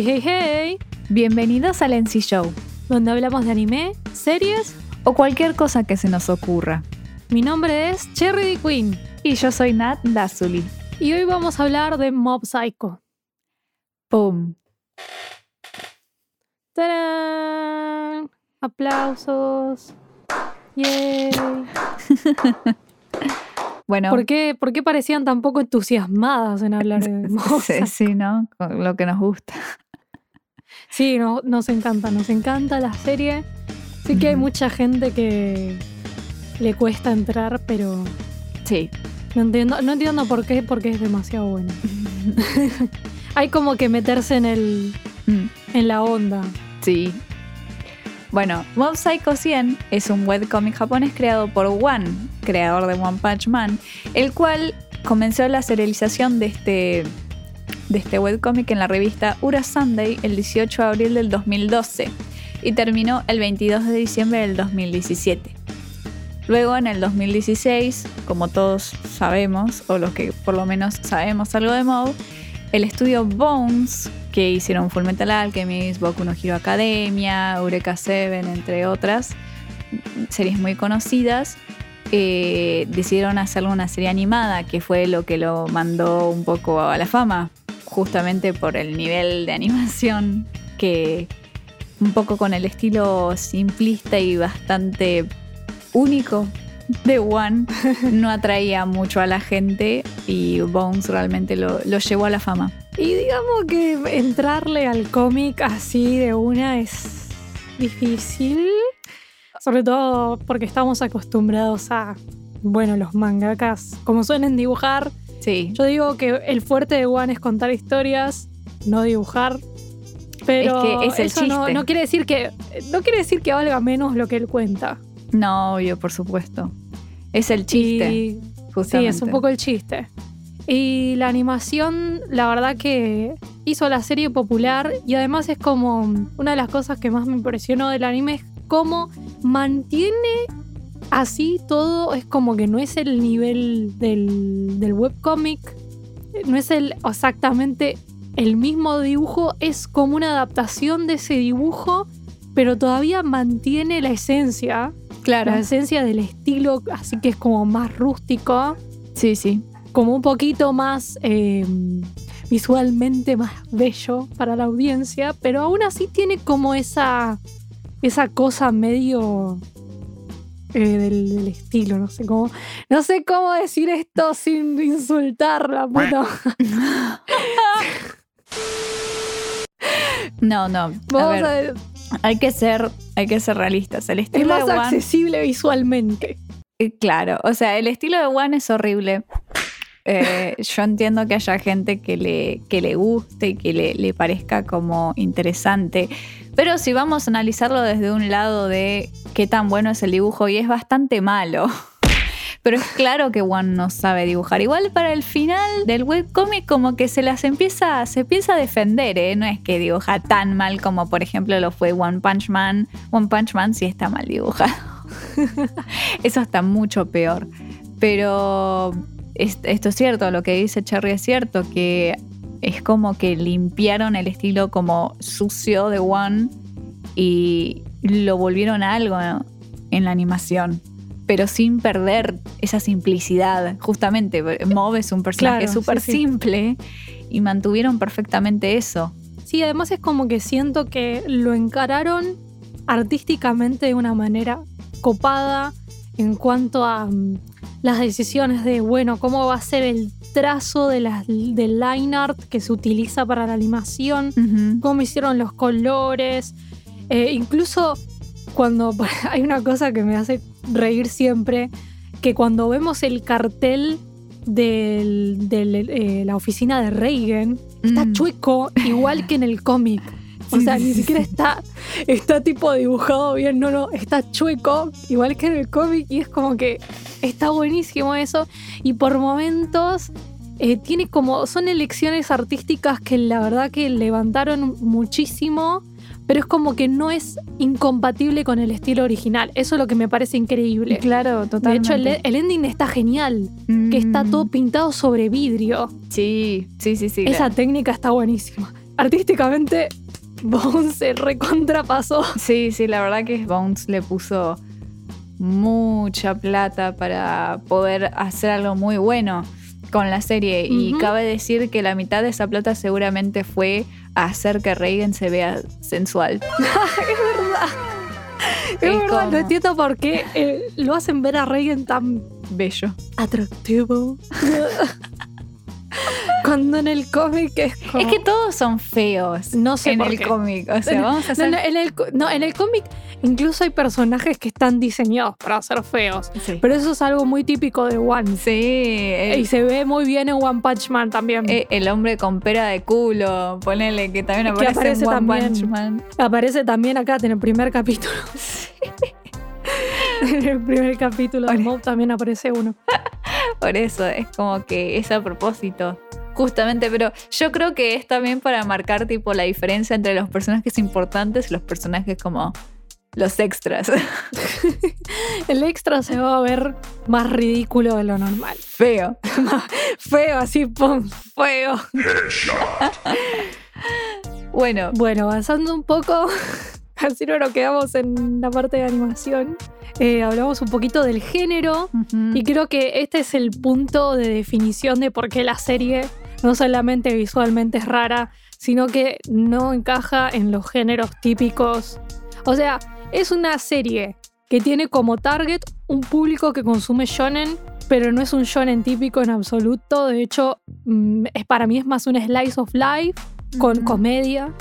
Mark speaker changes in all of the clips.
Speaker 1: Hey, hey, hey,
Speaker 2: Bienvenidos al NC Show
Speaker 1: donde hablamos de anime, series.
Speaker 2: o cualquier cosa que se nos ocurra.
Speaker 1: Mi nombre es Cherry D. Queen
Speaker 2: Y yo soy Nat Lazuli.
Speaker 1: y hoy vamos a hablar de Mob Psycho.
Speaker 2: ¡Pum!
Speaker 1: ¡Tarán! Aplausos. Yay.
Speaker 2: Bueno,
Speaker 1: ¿Por qué, por qué parecían tan poco entusiasmadas en hablar de Mob
Speaker 2: sí,
Speaker 1: Psycho?
Speaker 2: sí, ¿no? Con lo que nos gusta.
Speaker 1: Sí, no- nos encanta, nos encanta la serie. Sí que hay mucha gente que le cuesta entrar, pero
Speaker 2: Sí.
Speaker 1: no entiendo, no entiendo por qué, porque es demasiado bueno. hay como que meterse en el
Speaker 2: Mm,
Speaker 1: en la onda.
Speaker 2: Sí. Bueno, Mob Psycho 100 es un webcomic japonés creado por One, creador de One Punch Man, el cual comenzó la serialización de este, de este webcomic en la revista Ura Sunday el 18 de abril del 2012 y terminó el 22 de diciembre del 2017. Luego en el 2016, como todos sabemos, o los que por lo menos sabemos algo de Mob, el estudio Bones, que hicieron Fullmetal Alchemist, Boku no Hero Academia, Eureka Seven, entre otras series muy conocidas, eh, decidieron hacerle una serie animada, que fue lo que lo mandó un poco a la fama, justamente por el nivel de animación que un poco con el estilo simplista y bastante único de One no atraía mucho a la gente y Bones realmente lo, lo llevó a la fama.
Speaker 1: Y digamos que entrarle al cómic así de una es difícil. Sobre todo porque estamos acostumbrados a, bueno, los mangakas, como suelen dibujar.
Speaker 2: Sí,
Speaker 1: Yo digo que el fuerte de One es contar historias, no dibujar. Pero
Speaker 2: Es que es el
Speaker 1: eso
Speaker 2: chiste.
Speaker 1: no quiere decir que no quiere decir que valga menos lo que él cuenta.
Speaker 2: no, obvio, por supuesto. Es el chiste,
Speaker 1: Y- Sí, es un poco el chiste. Y la animación, la verdad que hizo la serie popular y además es como una de las cosas que más me impresionó del anime es cómo mantiene así todo, es como que no es el nivel del, del webcomic, no es el exactamente el mismo dibujo, es como una adaptación de ese dibujo, pero todavía mantiene la esencia
Speaker 2: Claro.
Speaker 1: la esencia del estilo, así que es como más rústico,
Speaker 2: Sí, sí.
Speaker 1: como un poquito más eh, visualmente más bello para la audiencia, pero aún así tiene como esa, esa cosa medio eh, del, del estilo, no sé cómo, no sé cómo decir esto sin insultar la puta.
Speaker 2: No, no. A
Speaker 1: Vamos
Speaker 2: ver,
Speaker 1: a ver,
Speaker 2: hay que ser, hay que ser realistas. El
Speaker 1: es
Speaker 2: estilo
Speaker 1: más
Speaker 2: de One,
Speaker 1: accesible visualmente.
Speaker 2: eh, claro, o sea, el estilo de One es horrible. Eh, yo entiendo que haya gente que le, que le guste y que le, le parezca como interesante. Pero si vamos a analizarlo desde un lado de qué tan bueno es el dibujo, y es bastante malo. Pero es claro que One no sabe dibujar. Igual para el final del webcomic como que se las empieza, se empieza a defender, ¿eh? No es que dibuja tan mal como por ejemplo lo fue One Punch Man. One Punch Man sí está mal dibujado. Eso está mucho peor. Pero es- esto es cierto, lo que dice Cherry es cierto, que es como que limpiaron el estilo como sucio de One y lo volvieron a algo en la animación. Pero sin perder esa simplicidad. Justamente, Mob es un personaje
Speaker 1: Claro,
Speaker 2: súper
Speaker 1: sí, sí.
Speaker 2: simple y mantuvieron perfectamente eso.
Speaker 1: Sí, además es como que siento que lo encararon artísticamente de una manera copada en cuanto a mm, las decisiones de, bueno, cómo va a ser el trazo de las- del line art que se utiliza para la animación, cómo hicieron los colores, eh, incluso cuando hay una cosa que me hace reír siempre, que cuando vemos el cartel de la oficina de Reagan, está
Speaker 2: Mm.
Speaker 1: chueco igual que en el cómic. O sea, ni siquiera está, está tipo dibujado bien, no, no, está chueco, igual que en el cómic, y es como que está buenísimo eso. Y por momentos eh, tiene como, son elecciones artísticas que la verdad que levantaron muchísimo, pero es como que no es incompatible con el estilo original. Eso es lo que me parece increíble.
Speaker 2: Claro,
Speaker 1: De
Speaker 2: totalmente.
Speaker 1: hecho, el, el ending está genial, que está
Speaker 2: Mm.
Speaker 1: todo pintado sobre vidrio.
Speaker 2: Sí, sí, sí, sí.
Speaker 1: Esa técnica está buenísima. artísticamente Bones se recontrapasó.
Speaker 2: Sí, sí, la verdad que Bones le puso mucha plata para poder hacer algo muy bueno con la serie. Y cabe decir que la mitad de esa plata seguramente fue a hacer que Reagan se vea sensual.
Speaker 1: Es
Speaker 2: Es
Speaker 1: verdad,
Speaker 2: como-
Speaker 1: no entiendo por qué eh, lo hacen ver a Reagan tan
Speaker 2: Bello.
Speaker 1: atractivo. Cuando en el cómic es como...
Speaker 2: Es que todos son feos
Speaker 1: No sé
Speaker 2: en
Speaker 1: por
Speaker 2: el cómic. O sea, vamos a hacer.
Speaker 1: no, en el, co- no, en el cómic incluso hay personajes que están diseñados para ser feos.
Speaker 2: Sí.
Speaker 1: Pero eso es algo muy típico de One.
Speaker 2: Sí,
Speaker 1: Y se ve muy bien en One Punch Man también.
Speaker 2: eh, el hombre con pera de culo, ponele que también
Speaker 1: Que
Speaker 2: aparece,
Speaker 1: aparece
Speaker 2: en One
Speaker 1: también.
Speaker 2: Punch Man.
Speaker 1: Aparece también acá en el primer capítulo. en el primer capítulo de. Mob también aparece uno.
Speaker 2: Por eso, es como que es a propósito. Justamente, pero yo creo que es también para marcar tipo la diferencia entre los personajes importantes y los personajes como los extras.
Speaker 1: El extra se va a ver más ridículo de lo normal.
Speaker 2: Feo.
Speaker 1: Feo, así, pum, feo.
Speaker 2: Bueno,
Speaker 1: Bueno, avanzando un poco, así no nos quedamos en la parte de animación. eh, hablamos un poquito del género y creo que este es el punto de definición de por qué la serie no solamente visualmente es rara, sino que no encaja en los géneros típicos. O sea, es una serie que tiene como target un público que consume shonen, pero no es un shonen típico en absoluto. De hecho, mm, es, para mí es más un slice of life con comedia.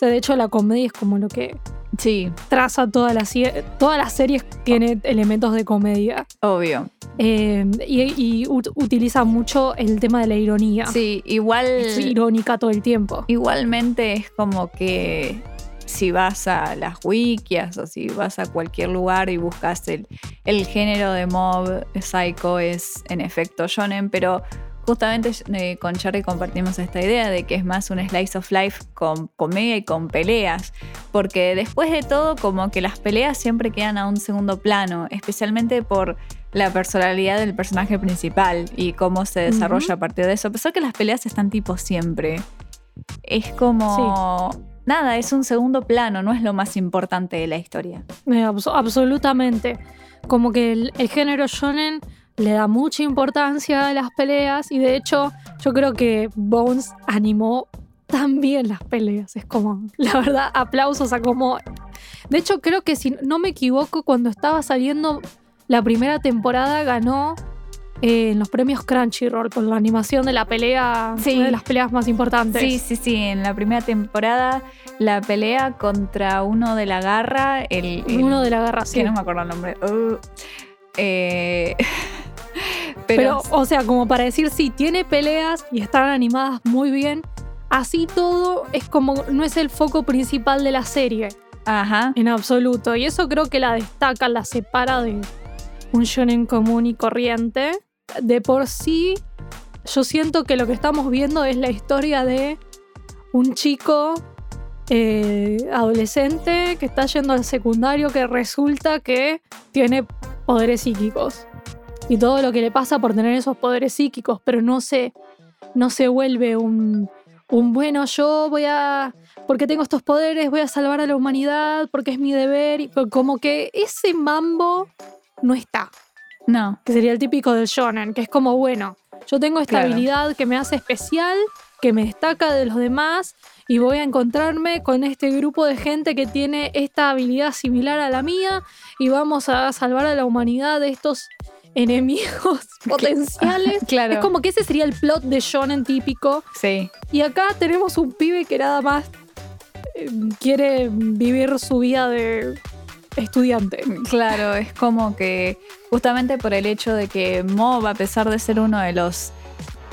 Speaker 1: Sea, de hecho, la comedia es como lo que
Speaker 2: Sí,
Speaker 1: traza toda la serie. Todas las series tiene elementos de comedia.
Speaker 2: obvio.
Speaker 1: Eh, y y ut- utiliza mucho el tema de la ironía.
Speaker 2: Sí, igual.
Speaker 1: Es irónica todo el tiempo.
Speaker 2: Igualmente es como que si vas a las wikias o si vas a cualquier lugar y buscas el, el género de mob psycho es en efecto shonen, pero justamente eh, con Cherry compartimos esta idea de que es más un slice of life con comedia y con peleas, porque después de todo como que las peleas siempre quedan a un segundo plano, especialmente por la personalidad del personaje principal y cómo se desarrolla a partir de eso, a pesar que las peleas están tipo siempre es como... Nada, es un segundo plano, no es lo más importante de la historia.
Speaker 1: Eh, abso- absolutamente. Como que el, el género shonen le da mucha importancia a las peleas y de hecho yo creo que Bones animó también las peleas. Es como, la verdad, aplausos a como... De hecho creo que si no me equivoco, cuando estaba saliendo la primera temporada ganó eh, en los premios Crunchyroll por la animación de la pelea,
Speaker 2: Sí.
Speaker 1: una de las peleas más importantes.
Speaker 2: Sí, sí, sí, en la primera temporada la pelea contra uno de la garra, el... el-
Speaker 1: Uno de la
Speaker 2: que
Speaker 1: sí.
Speaker 2: no me acuerdo el nombre. Uh, eh,
Speaker 1: Pero,
Speaker 2: pero,
Speaker 1: o sea, como para decir, sí, tiene peleas y están animadas muy bien. Así todo es como, no es el foco principal de la serie,
Speaker 2: ajá,
Speaker 1: en absoluto. Y eso creo que la destaca, la separa de un shonen común y corriente. De por sí, yo siento que lo que estamos viendo es la historia de un chico eh, adolescente que está yendo al secundario que resulta que tiene poderes psíquicos. Y todo lo que le pasa por tener esos poderes psíquicos, pero no se, no se vuelve un, un bueno, yo voy a, porque tengo estos poderes, voy a salvar a la humanidad, porque es mi deber. Y co- como que ese mambo no está
Speaker 2: no,
Speaker 1: que sería el típico del shonen, que es como, bueno, yo tengo esta
Speaker 2: Claro.
Speaker 1: habilidad que me hace especial, que me destaca de los demás, y voy a encontrarme con este grupo de gente que tiene esta habilidad similar a la mía, y vamos a salvar a la humanidad de estos enemigos potenciales.
Speaker 2: claro,
Speaker 1: Es como que ese sería el plot de shonen típico.
Speaker 2: sí,
Speaker 1: Y acá tenemos un pibe que nada más eh, quiere vivir su vida de estudiante.
Speaker 2: Claro, es como que justamente por el hecho de que Mob, a pesar de ser uno de los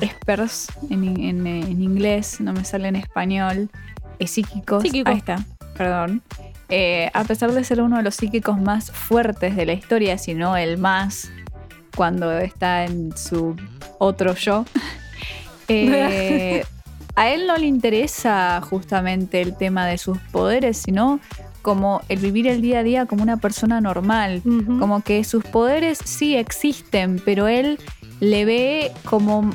Speaker 2: experts en, en- en inglés, no me sale en español, es psíquicos.
Speaker 1: Psíquico.
Speaker 2: Ahí está, perdón. Eh, a pesar de ser uno de los psíquicos más fuertes de la historia, si no el más cuando está en su otro yo, eh, a él no le interesa justamente el tema de sus poderes, sino como el vivir el día a día como una persona normal. Como que sus poderes sí existen, pero él le ve como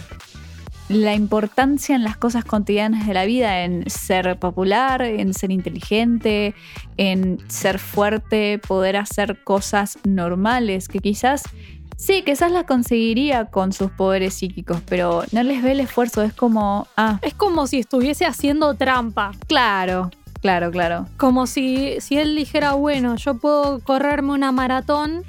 Speaker 2: la importancia en las cosas cotidianas de la vida, en ser popular, en ser inteligente, en ser fuerte, poder hacer cosas normales que quizás Sí, quizás las conseguiría con sus poderes psíquicos, pero no les ve el esfuerzo, es como... Ah,
Speaker 1: Es como si estuviese haciendo trampa.
Speaker 2: claro, claro, claro.
Speaker 1: Como si, si él dijera, bueno, yo puedo correrme una maratón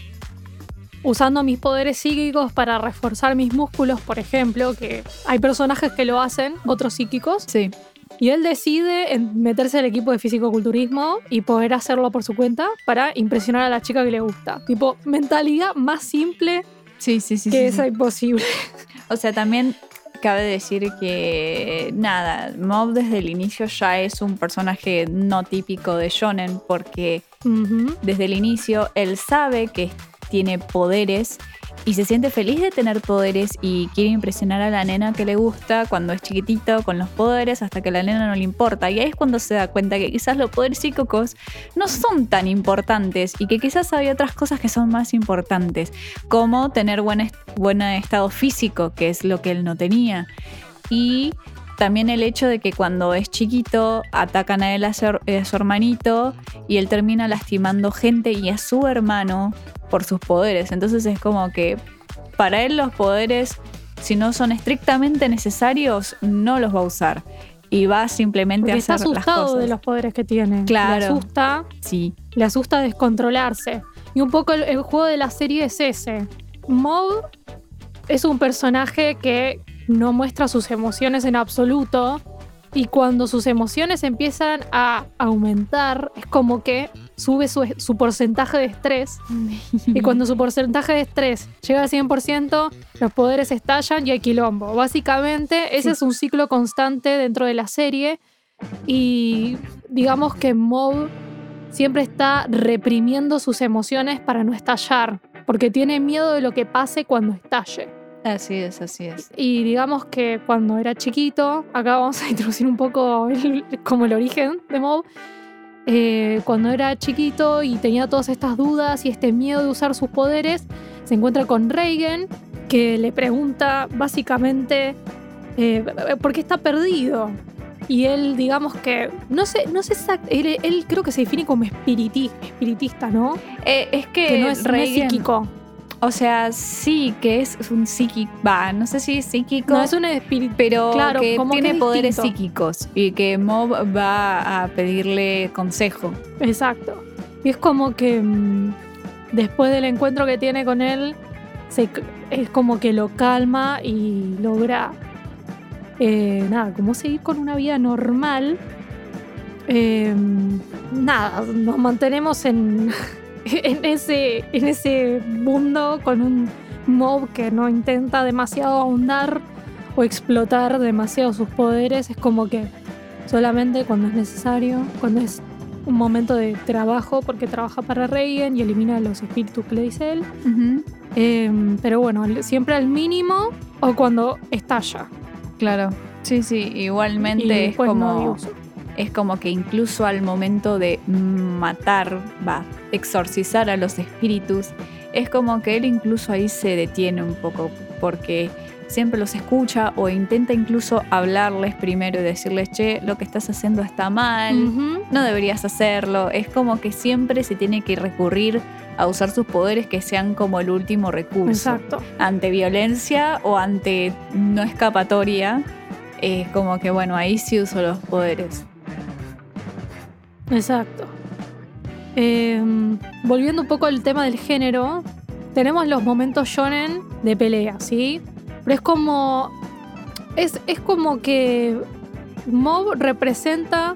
Speaker 1: usando mis poderes psíquicos para reforzar mis músculos, por ejemplo, que hay personajes que lo hacen, otros psíquicos,
Speaker 2: Sí,
Speaker 1: y él decide meterse al equipo de fisicoculturismo y poder hacerlo por su cuenta para impresionar a la chica que le gusta. Tipo, mentalidad más simple
Speaker 2: sí, sí, sí.
Speaker 1: que
Speaker 2: sí,
Speaker 1: esa
Speaker 2: sí.
Speaker 1: imposible.
Speaker 2: O sea, también cabe decir que nada, Mob desde el inicio ya es un personaje no típico de Shonen porque
Speaker 1: Ujú.
Speaker 2: desde el inicio él sabe que tiene poderes y se siente feliz de tener poderes y quiere impresionar a la nena que le gusta cuando es chiquitito con los poderes hasta que la nena no le importa. Y ahí es cuando se da cuenta que quizás los poderes psíquicos no son tan importantes y que quizás hay otras cosas que son más importantes, como tener buen, buen estado físico, que es lo que él no tenía. Y también el hecho de que cuando es chiquito atacan a él a su, a su hermanito y él termina lastimando gente y a su hermano por sus poderes. Entonces es como que para él los poderes, si no son estrictamente necesarios, no los va a usar. Y va simplemente
Speaker 1: Porque
Speaker 2: a
Speaker 1: está
Speaker 2: hacer las
Speaker 1: asustado
Speaker 2: cosas.
Speaker 1: de los poderes que tiene.
Speaker 2: Claro.
Speaker 1: Le asusta,
Speaker 2: Sí,
Speaker 1: le asusta descontrolarse. Y un poco el, el juego de la serie es ese. Mob es un personaje que no muestra sus emociones en absoluto. Y cuando sus emociones empiezan a aumentar, es como que sube su, su porcentaje de estrés. Y cuando su porcentaje de estrés llega al 100%, los poderes estallan y hay quilombo. Básicamente, ese
Speaker 2: Sí.
Speaker 1: es un ciclo constante dentro de la serie. Y digamos que Mob siempre está reprimiendo sus emociones para no estallar, porque tiene miedo de lo que pase cuando estalle.
Speaker 2: Así es, así es.
Speaker 1: Y digamos que cuando era chiquito, acá vamos a introducir un poco el- como el origen de Mob. Eh, cuando era chiquito y tenía todas estas dudas y este miedo de usar sus poderes, se encuentra con Reagan, que le pregunta básicamente eh, por qué está perdido. Y él, digamos que, no sé, no sé exact- él, él creo que se define como espiriti- espiritista, ¿no?
Speaker 2: Eh, es que,
Speaker 1: Que no es, no es
Speaker 2: Reagan-
Speaker 1: psíquico.
Speaker 2: O sea, sí, que es un psíquico. Va, no sé si es psíquico.
Speaker 1: No es un espíritu.
Speaker 2: pero
Speaker 1: Claro,
Speaker 2: que tiene
Speaker 1: es
Speaker 2: poderes psíquicos y que Mob va a pedirle consejo.
Speaker 1: Exacto. Y es como que mm, después del encuentro que tiene con él, se es como que lo calma y logra, eh, nada, como seguir con una vida normal. Eh, nada, nos mantenemos en, en, ese, en ese mundo con un mob que no intenta demasiado ahondar o explotar demasiado sus poderes. Es como que solamente cuando es necesario, cuando es un momento de trabajo, porque trabaja para Reagan y elimina los espíritus que le dice él. Eh, pero bueno, siempre al mínimo o cuando estalla.
Speaker 2: Claro. Sí, sí,
Speaker 1: Y
Speaker 2: igualmente es
Speaker 1: no
Speaker 2: como,
Speaker 1: uso.
Speaker 2: Es como que incluso al momento de matar, va, exorcizar a los espíritus, es como que él incluso ahí se detiene un poco porque siempre los escucha o intenta incluso hablarles primero y decirles, che, lo que estás haciendo está mal. No deberías hacerlo. Es como que siempre se tiene que recurrir a usar sus poderes que sean como el último recurso.
Speaker 1: Exacto.
Speaker 2: Ante violencia o ante no escapatoria, es como que bueno, ahí sí uso los poderes.
Speaker 1: Exacto. Eh, volviendo un poco al tema del género, tenemos los momentos shonen de pelea, ¿sí? Pero es como. Es, es como que Mob representa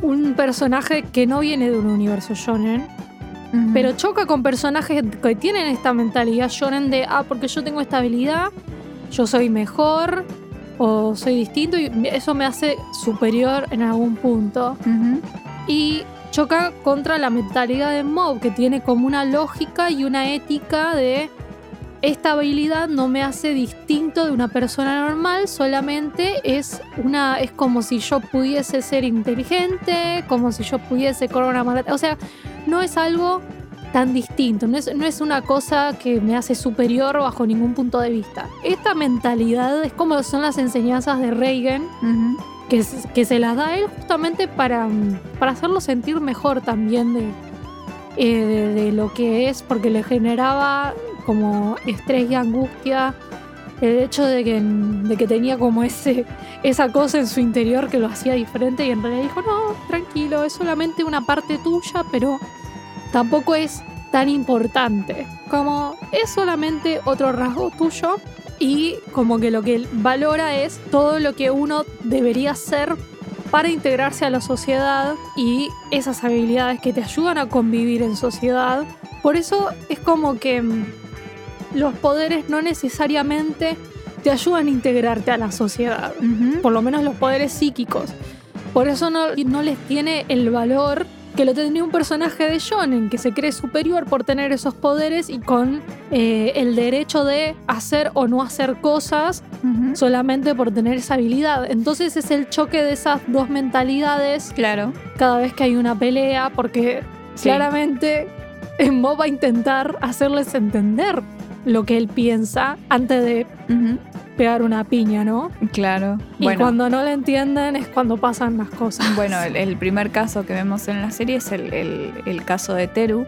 Speaker 1: un personaje que no viene de un universo shonen, pero choca con personajes que tienen esta mentalidad shonen de, ah, porque yo tengo esta habilidad, yo soy mejor o soy distinto y eso me hace superior en algún punto. Y choca contra la mentalidad de Mob, que tiene como una lógica y una ética de esta habilidad no me hace distinto de una persona normal, solamente es una es como si yo pudiese ser inteligente, como si yo pudiese correr una maratón, o sea, no es algo tan distinto, no es, no es una cosa que me hace superior bajo ningún punto de vista. Esta mentalidad es como son las enseñanzas de Reagan, que, se las da él justamente para, para hacerlo sentir mejor también de, eh, de, lo que es, porque le generaba como estrés y angustia el hecho de que, de que tenía como ese, esa cosa en su interior que lo hacía diferente y en realidad dijo, no, tranquilo, es solamente una parte tuya, pero tampoco es tan importante. Como es solamente otro rasgo tuyo y como que lo que valora es todo lo que uno debería hacer para integrarse a la sociedad y esas habilidades que te ayudan a convivir en sociedad. Por eso es como que los poderes no necesariamente te ayudan a integrarte a la sociedad, por lo menos los poderes psíquicos. Por eso no, no les tiene el valor que lo tendría un personaje de Shonen, que se cree superior por tener esos poderes y con eh, el derecho de hacer o no hacer cosas solamente por tener esa habilidad. Entonces es el choque de esas dos mentalidades.
Speaker 2: Claro.
Speaker 1: Cada vez que hay una pelea, porque claramente Mo va a intentar hacerles entender lo que él piensa antes de pegar una piña, ¿no?
Speaker 2: Claro.
Speaker 1: Y cuando no lo entienden es cuando pasan las cosas.
Speaker 2: Bueno, el, primer caso que vemos en la serie es el, caso de Teru,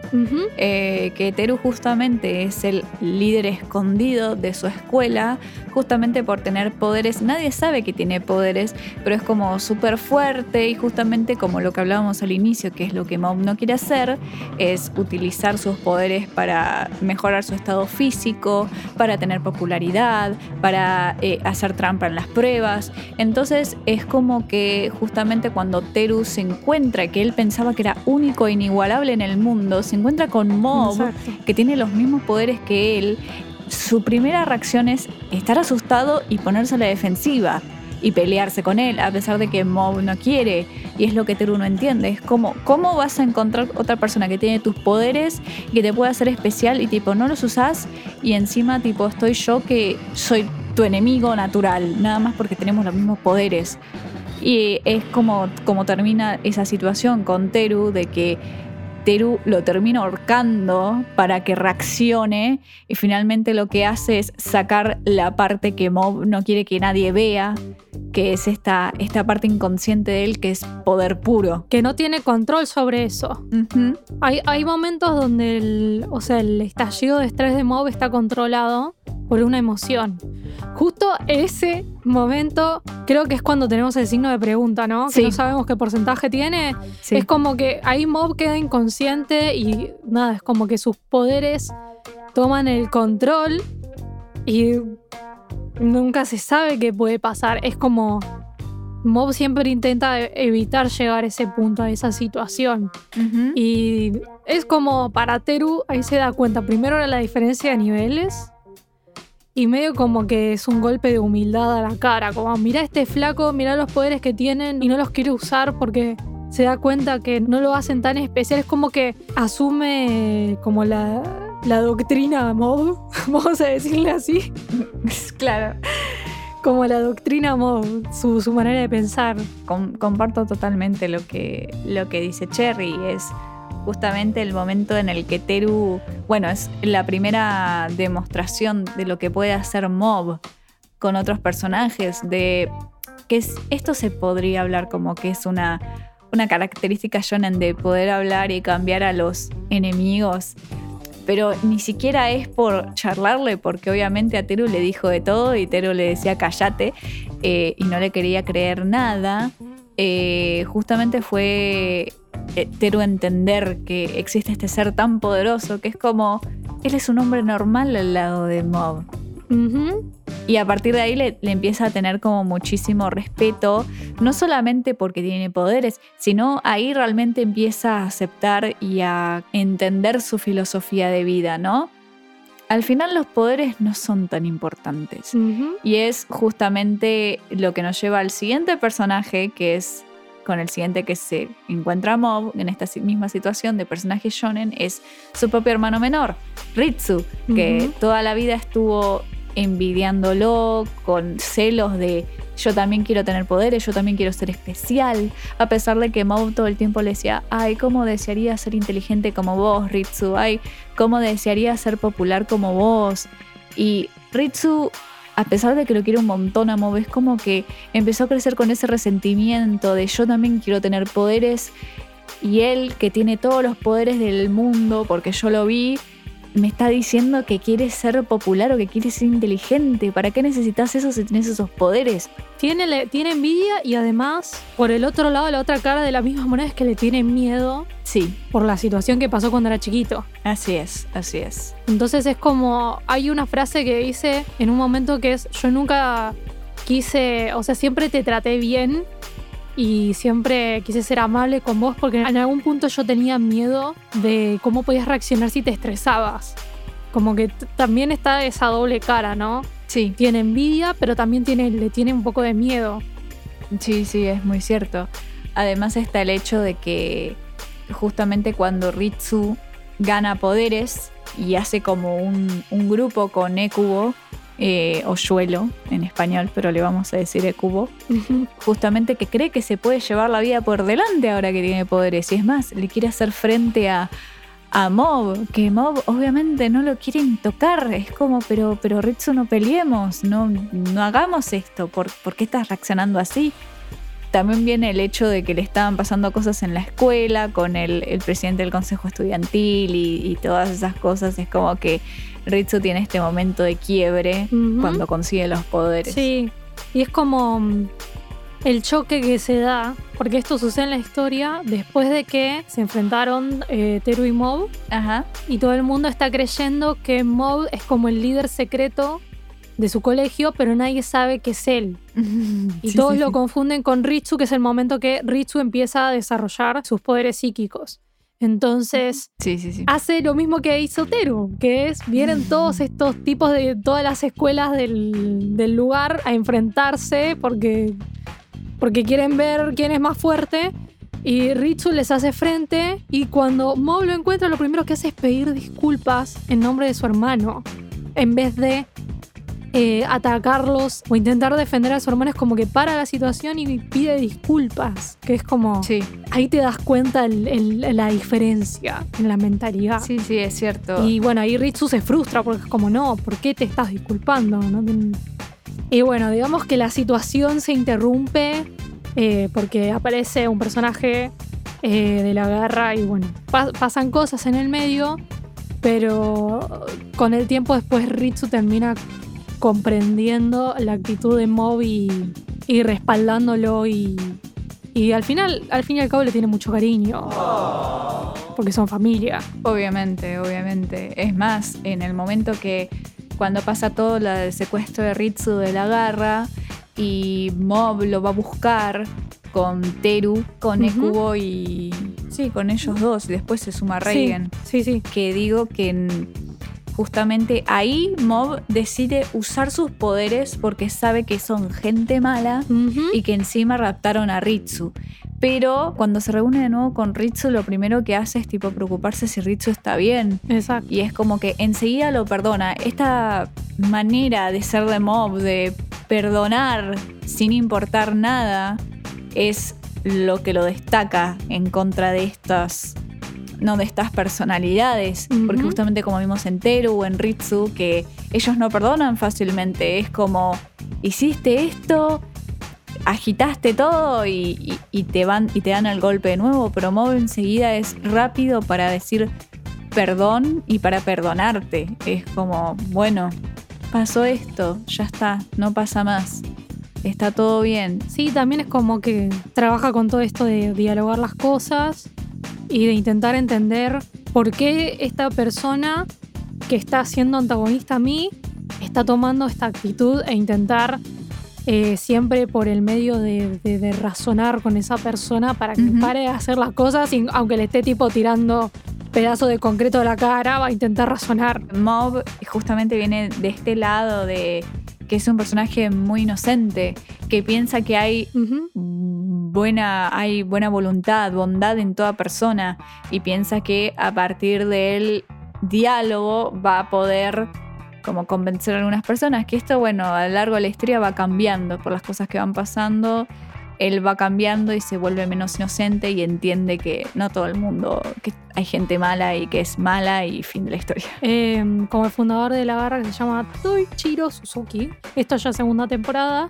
Speaker 2: eh, que Teru justamente es el líder escondido de su escuela, justamente por tener poderes. Nadie sabe que tiene poderes, pero es como súper fuerte y justamente como lo que hablábamos al inicio, que es lo que Mob no quiere hacer, es utilizar sus poderes para mejorar su estado físico, para tener popularidad, para eh, hacer trampa en las pruebas. Entonces es como que justamente cuando Teru se encuentra, que él pensaba que era único e inigualable en el mundo, se encuentra con Mob, que tiene los mismos poderes que él, su primera reacción es estar asustado y ponerse a la defensiva y pelearse con él, a pesar de que Mob no quiere. Y es lo que Teru no entiende. Es como, ¿cómo vas a encontrar otra persona que tiene tus poderes, que te pueda hacer especial y tipo, no los usás y encima tipo, estoy yo que soy tu enemigo natural, nada más porque tenemos los mismos poderes. Y es como, como termina esa situación con Teru, de que Teru lo termina ahorcando para que reaccione y finalmente lo que hace es sacar la parte que Mob no quiere que nadie vea, que es esta, esta parte inconsciente de él que es poder puro.
Speaker 1: Que no tiene control sobre eso. hay, hay, momentos donde el, o sea, el estallido de estrés de Mob está controlado por una emoción. Justo ese momento creo que es cuando tenemos el signo de pregunta, ¿no? Que no sabemos qué porcentaje tiene. Es como que ahí Mob queda inconsciente y nada, es como que sus poderes toman el control y nunca se sabe qué puede pasar. Es como Mob siempre intenta evitar llegar a ese punto, a esa situación. Y es como para Teru, ahí se da cuenta primero la diferencia de niveles y medio como que es un golpe de humildad a la cara, como mira este flaco, mira los poderes que tienen y no los quiere usar porque se da cuenta que no lo hacen tan especial, es como que asume como la, doctrina mob, vamos a decirle así.
Speaker 2: claro.
Speaker 1: Como la doctrina mob, su, su manera de pensar.
Speaker 2: comparto totalmente lo que, lo que dice Cherry, es justamente el momento en el que Teru, bueno, es la primera demostración de lo que puede hacer Mob con otros personajes, de que esto se podría hablar como que es una, una característica shonen de poder hablar y cambiar a los enemigos. Pero ni siquiera es por charlarle, porque obviamente a Teru le dijo de todo y Teru le decía cállate eh, y no le quería creer nada. Eh, justamente fue eh, Teru entender que existe este ser tan poderoso que es como, él es un hombre normal al lado de Mob. Y a partir de ahí le, empieza a tener como muchísimo respeto, no solamente porque tiene poderes, sino ahí realmente empieza a aceptar y a entender su filosofía de vida, ¿no? Al final los poderes no son tan importantes. Y es justamente lo que nos lleva al siguiente personaje, que es con el siguiente que se encuentra Mob en esta misma situación de personaje shonen es su propio hermano menor, Ritsu, que toda la vida estuvo envidiándolo, con celos de yo también quiero tener poderes, yo también quiero ser especial, a pesar de que Mob todo el tiempo le decía, ay, cómo desearía ser inteligente como vos, Ritsu, ay, cómo desearía ser popular como vos. Y Ritsu, a pesar de que lo quiere un montón a Mob, es como que empezó a crecer con ese resentimiento de yo también quiero tener poderes y él que tiene todos los poderes del mundo, porque yo lo vi, me está diciendo que quieres ser popular o que quieres ser inteligente. ¿Para qué necesitas eso si tienes esos poderes?
Speaker 1: Tiene, le- tiene envidia y además, por el otro lado, la otra cara de la misma moneda es que le tiene miedo
Speaker 2: Sí,
Speaker 1: por la situación que pasó cuando era chiquito.
Speaker 2: así es, así es.
Speaker 1: Entonces es como, hay una frase que dice en un momento que es, yo nunca quise, o sea, siempre te traté bien y siempre quise ser amable con vos porque en algún punto yo tenía miedo de cómo podías reaccionar si te estresabas. Como que también está esa doble cara, ¿no?
Speaker 2: Sí,
Speaker 1: Tiene envidia, pero también tiene, le tiene un poco de miedo.
Speaker 2: sí, sí, es muy cierto. Además está el hecho de que justamente cuando Ritsu gana poderes y hace como un, un grupo con Ekubo, eh, o Yuelo en español, pero le vamos a decir Ekubo, justamente que cree que se puede llevar la vida por delante ahora que tiene poderes. Y es más, le quiere hacer frente a, a Mob, que Mob obviamente no lo quieren tocar. Es como, pero, pero Ritsu, no peleemos, no, no hagamos esto. ¿Por, ¿Por qué estás reaccionando así? También viene el hecho de que le estaban pasando cosas en la escuela con el, el presidente del consejo estudiantil y, y todas esas cosas. Es como que Ritsu tiene este momento de quiebre cuando consigue los poderes.
Speaker 1: Sí, y es como mm, el choque que se da, porque esto sucede en la historia después de que se enfrentaron eh, Teru y Mob,
Speaker 2: Ajá.
Speaker 1: y todo el mundo está creyendo que Mob es como el líder secreto de su colegio, pero nadie sabe que es él. Y
Speaker 2: Sí,
Speaker 1: todos
Speaker 2: sí,
Speaker 1: lo
Speaker 2: sí.
Speaker 1: confunden con Ritsu, que es el momento que Ritsu empieza a desarrollar sus poderes psíquicos. Entonces,
Speaker 2: Sí, sí, sí.
Speaker 1: hace lo mismo que hizo Teru, que es, vienen todos estos tipos de todas las escuelas del, del lugar a enfrentarse porque, porque quieren ver quién es más fuerte. Y Ritsu les hace frente y cuando Mob lo encuentra, lo primero que hace es pedir disculpas en nombre de su hermano. En vez de eh, atacarlos o intentar defender a su hermano, es como que para la situación y pide disculpas. Que es como
Speaker 2: Sí,
Speaker 1: ahí te das cuenta el- el- la diferencia en la mentalidad.
Speaker 2: sí, sí, es cierto.
Speaker 1: Y bueno, ahí Ritsu se frustra porque es como, no, ¿por qué te estás disculpando? ¿No? Y bueno, digamos que la situación se interrumpe eh, porque aparece un personaje eh, de la guerra y bueno, pa- pasan cosas en el medio, pero con el tiempo después Ritsu termina comprendiendo la actitud de Mob y, y respaldándolo y, y al final, al fin y al cabo le tiene mucho cariño. Porque son familia.
Speaker 2: Obviamente, obviamente. Es más, en el momento que cuando pasa todo lo del secuestro de Ritsu de la garra y Mob lo va a buscar con Teru, con. Ekubo y sí, con ellos dos, y después se suma Reigen.
Speaker 1: Sí, sí, sí.
Speaker 2: Que digo que justamente ahí Mob decide usar sus poderes porque sabe que son gente mala y que encima raptaron a Ritsu. Pero cuando se reúne de nuevo con Ritsu, lo primero que hace es tipo preocuparse si Ritsu está bien.
Speaker 1: Exacto.
Speaker 2: Y es como que enseguida lo perdona. Esta manera de ser de mob, de perdonar sin importar nada, es lo que lo destaca en contra de estas. No de estas personalidades, porque justamente como vimos en Teru o en Ritsu, que ellos no perdonan fácilmente. Es como, hiciste esto, agitaste todo y, y- y te van y te dan el golpe de nuevo, pero Mob enseguida es rápido para decir perdón y para perdonarte. Es como, bueno, pasó esto, ya está, no pasa más. Está todo bien.
Speaker 1: Sí, también es como que trabaja con todo esto de dialogar las cosas y de intentar entender por qué esta persona que está siendo antagonista a mí está tomando esta actitud e intentar eh, siempre por el medio de, de- de razonar con esa persona para que pare de hacer las cosas, y aunque le esté tipo tirando pedazo de concreto a la cara, va a intentar razonar.
Speaker 2: Mob justamente viene de este lado de que es un personaje muy inocente, que piensa que hay buena, hay buena voluntad, bondad en toda persona y piensa que a partir del diálogo va a poder como convencer a algunas personas, que esto, bueno, a lo largo de la historia va cambiando por las cosas que van pasando. Él va cambiando y se vuelve menos inocente y entiende que no todo el mundo, que hay gente mala y que es mala y fin de la historia.
Speaker 1: Eh, como el fundador de la barra que se llama Toichiro Suzuki. Esto ya segunda temporada.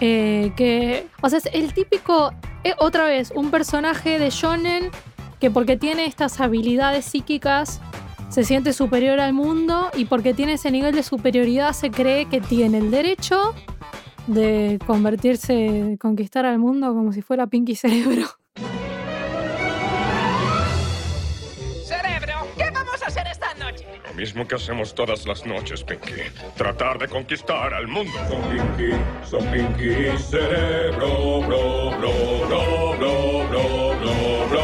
Speaker 1: eh, que, o sea, es el típico, eh, otra vez, un personaje de shonen que porque tiene estas habilidades psíquicas se siente superior al mundo y porque tiene ese nivel de superioridad se cree que tiene el derecho de convertirse, conquistar al mundo como si fuera Pinky Cerebro.
Speaker 3: Cerebro, ¿qué vamos a hacer esta noche?
Speaker 4: Lo mismo que hacemos todas las noches, Pinky. Tratar de conquistar al mundo.
Speaker 5: Son Pinky, son Pinky, cerebro, bro, bro, bro, bro, bro, bro, bro.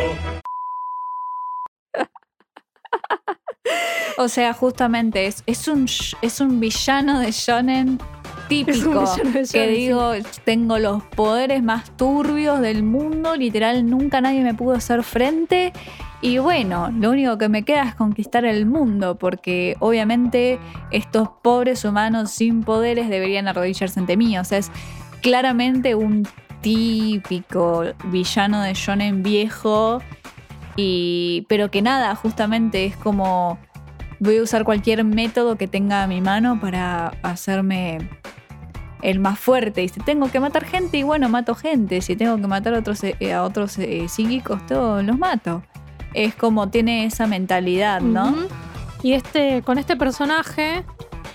Speaker 2: O sea, justamente es, es, un, sh- es un villano de shonen típico. Que digo, tengo los poderes más turbios del mundo, literal, nunca nadie me pudo hacer frente. Y bueno, lo único que me queda es conquistar el mundo, porque obviamente estos pobres humanos sin poderes deberían arrodillarse ante mí. O sea, es claramente un típico villano de shonen viejo. Y, pero que nada, justamente es como voy a usar cualquier método que tenga a mi mano para hacerme el más fuerte. Y si tengo que matar gente, y bueno, mato gente. Si tengo que matar a otros, eh, a otros eh, psíquicos, todos los mato. Es como tiene esa mentalidad, ¿no?
Speaker 1: Y este, con este personaje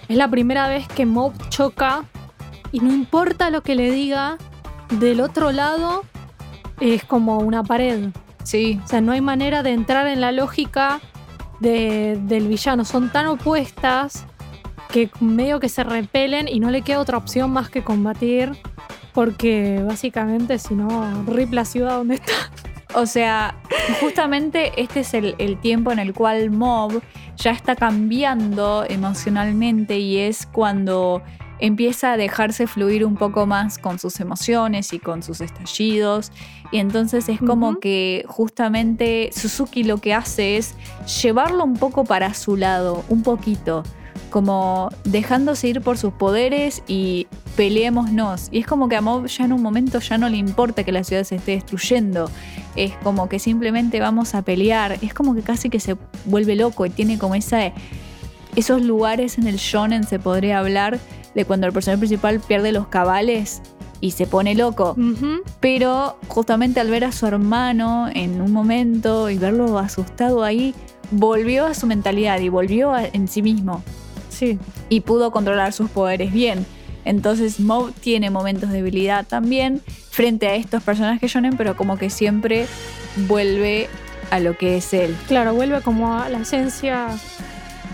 Speaker 1: es la primera vez que Mob choca y no importa lo que le diga, del otro lado es como una pared.
Speaker 2: Sí,
Speaker 1: O sea, no hay manera de entrar en la lógica de- del villano. Son tan opuestas que medio que se repelen y no le queda otra opción más que combatir. Porque básicamente, si no, rip la ciudad donde está.
Speaker 2: O sea, justamente este es el, el tiempo en el cual Mob ya está cambiando emocionalmente y es cuando empieza a dejarse fluir un poco más con sus emociones y con sus estallidos. Y entonces es como que justamente Suzuki lo que hace es llevarlo un poco para su lado, un poquito. Como dejándose ir por sus poderes y peleémonos. Y es como que a Mob ya en un momento ya no le importa que la ciudad se esté destruyendo es como que simplemente vamos a pelear. Es como que casi que se vuelve loco y tiene como esa, esos lugares en el shonen, se podría hablar, de cuando el personaje principal pierde los cabales y se pone loco. Pero justamente al ver a su hermano en un momento y verlo asustado ahí, volvió a su mentalidad y volvió a- en sí mismo
Speaker 1: Sí.
Speaker 2: y pudo controlar sus poderes bien. Entonces Mob tiene momentos de debilidad también frente a estos personajes shonen, pero como que siempre vuelve a lo que es él.
Speaker 1: Claro, vuelve como a la esencia.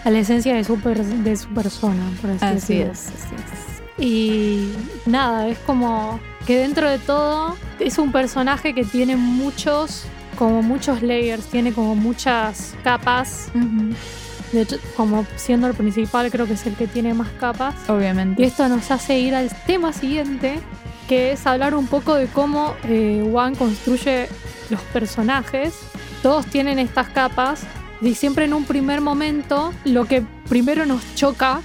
Speaker 1: A la esencia de su, per- de su persona, por así,
Speaker 2: Así
Speaker 1: decirlo.
Speaker 2: es, así es.
Speaker 1: Y nada, es como que dentro de todo es un personaje que tiene muchos, como muchos layers, tiene como muchas capas. De hecho, como siendo el principal, creo que es el que tiene más capas. Y
Speaker 2: Obviamente.
Speaker 1: esto nos hace ir al tema siguiente, que es hablar un poco de cómo eh, One construye los personajes. Todos tienen estas capas y siempre en un primer momento lo que primero nos choca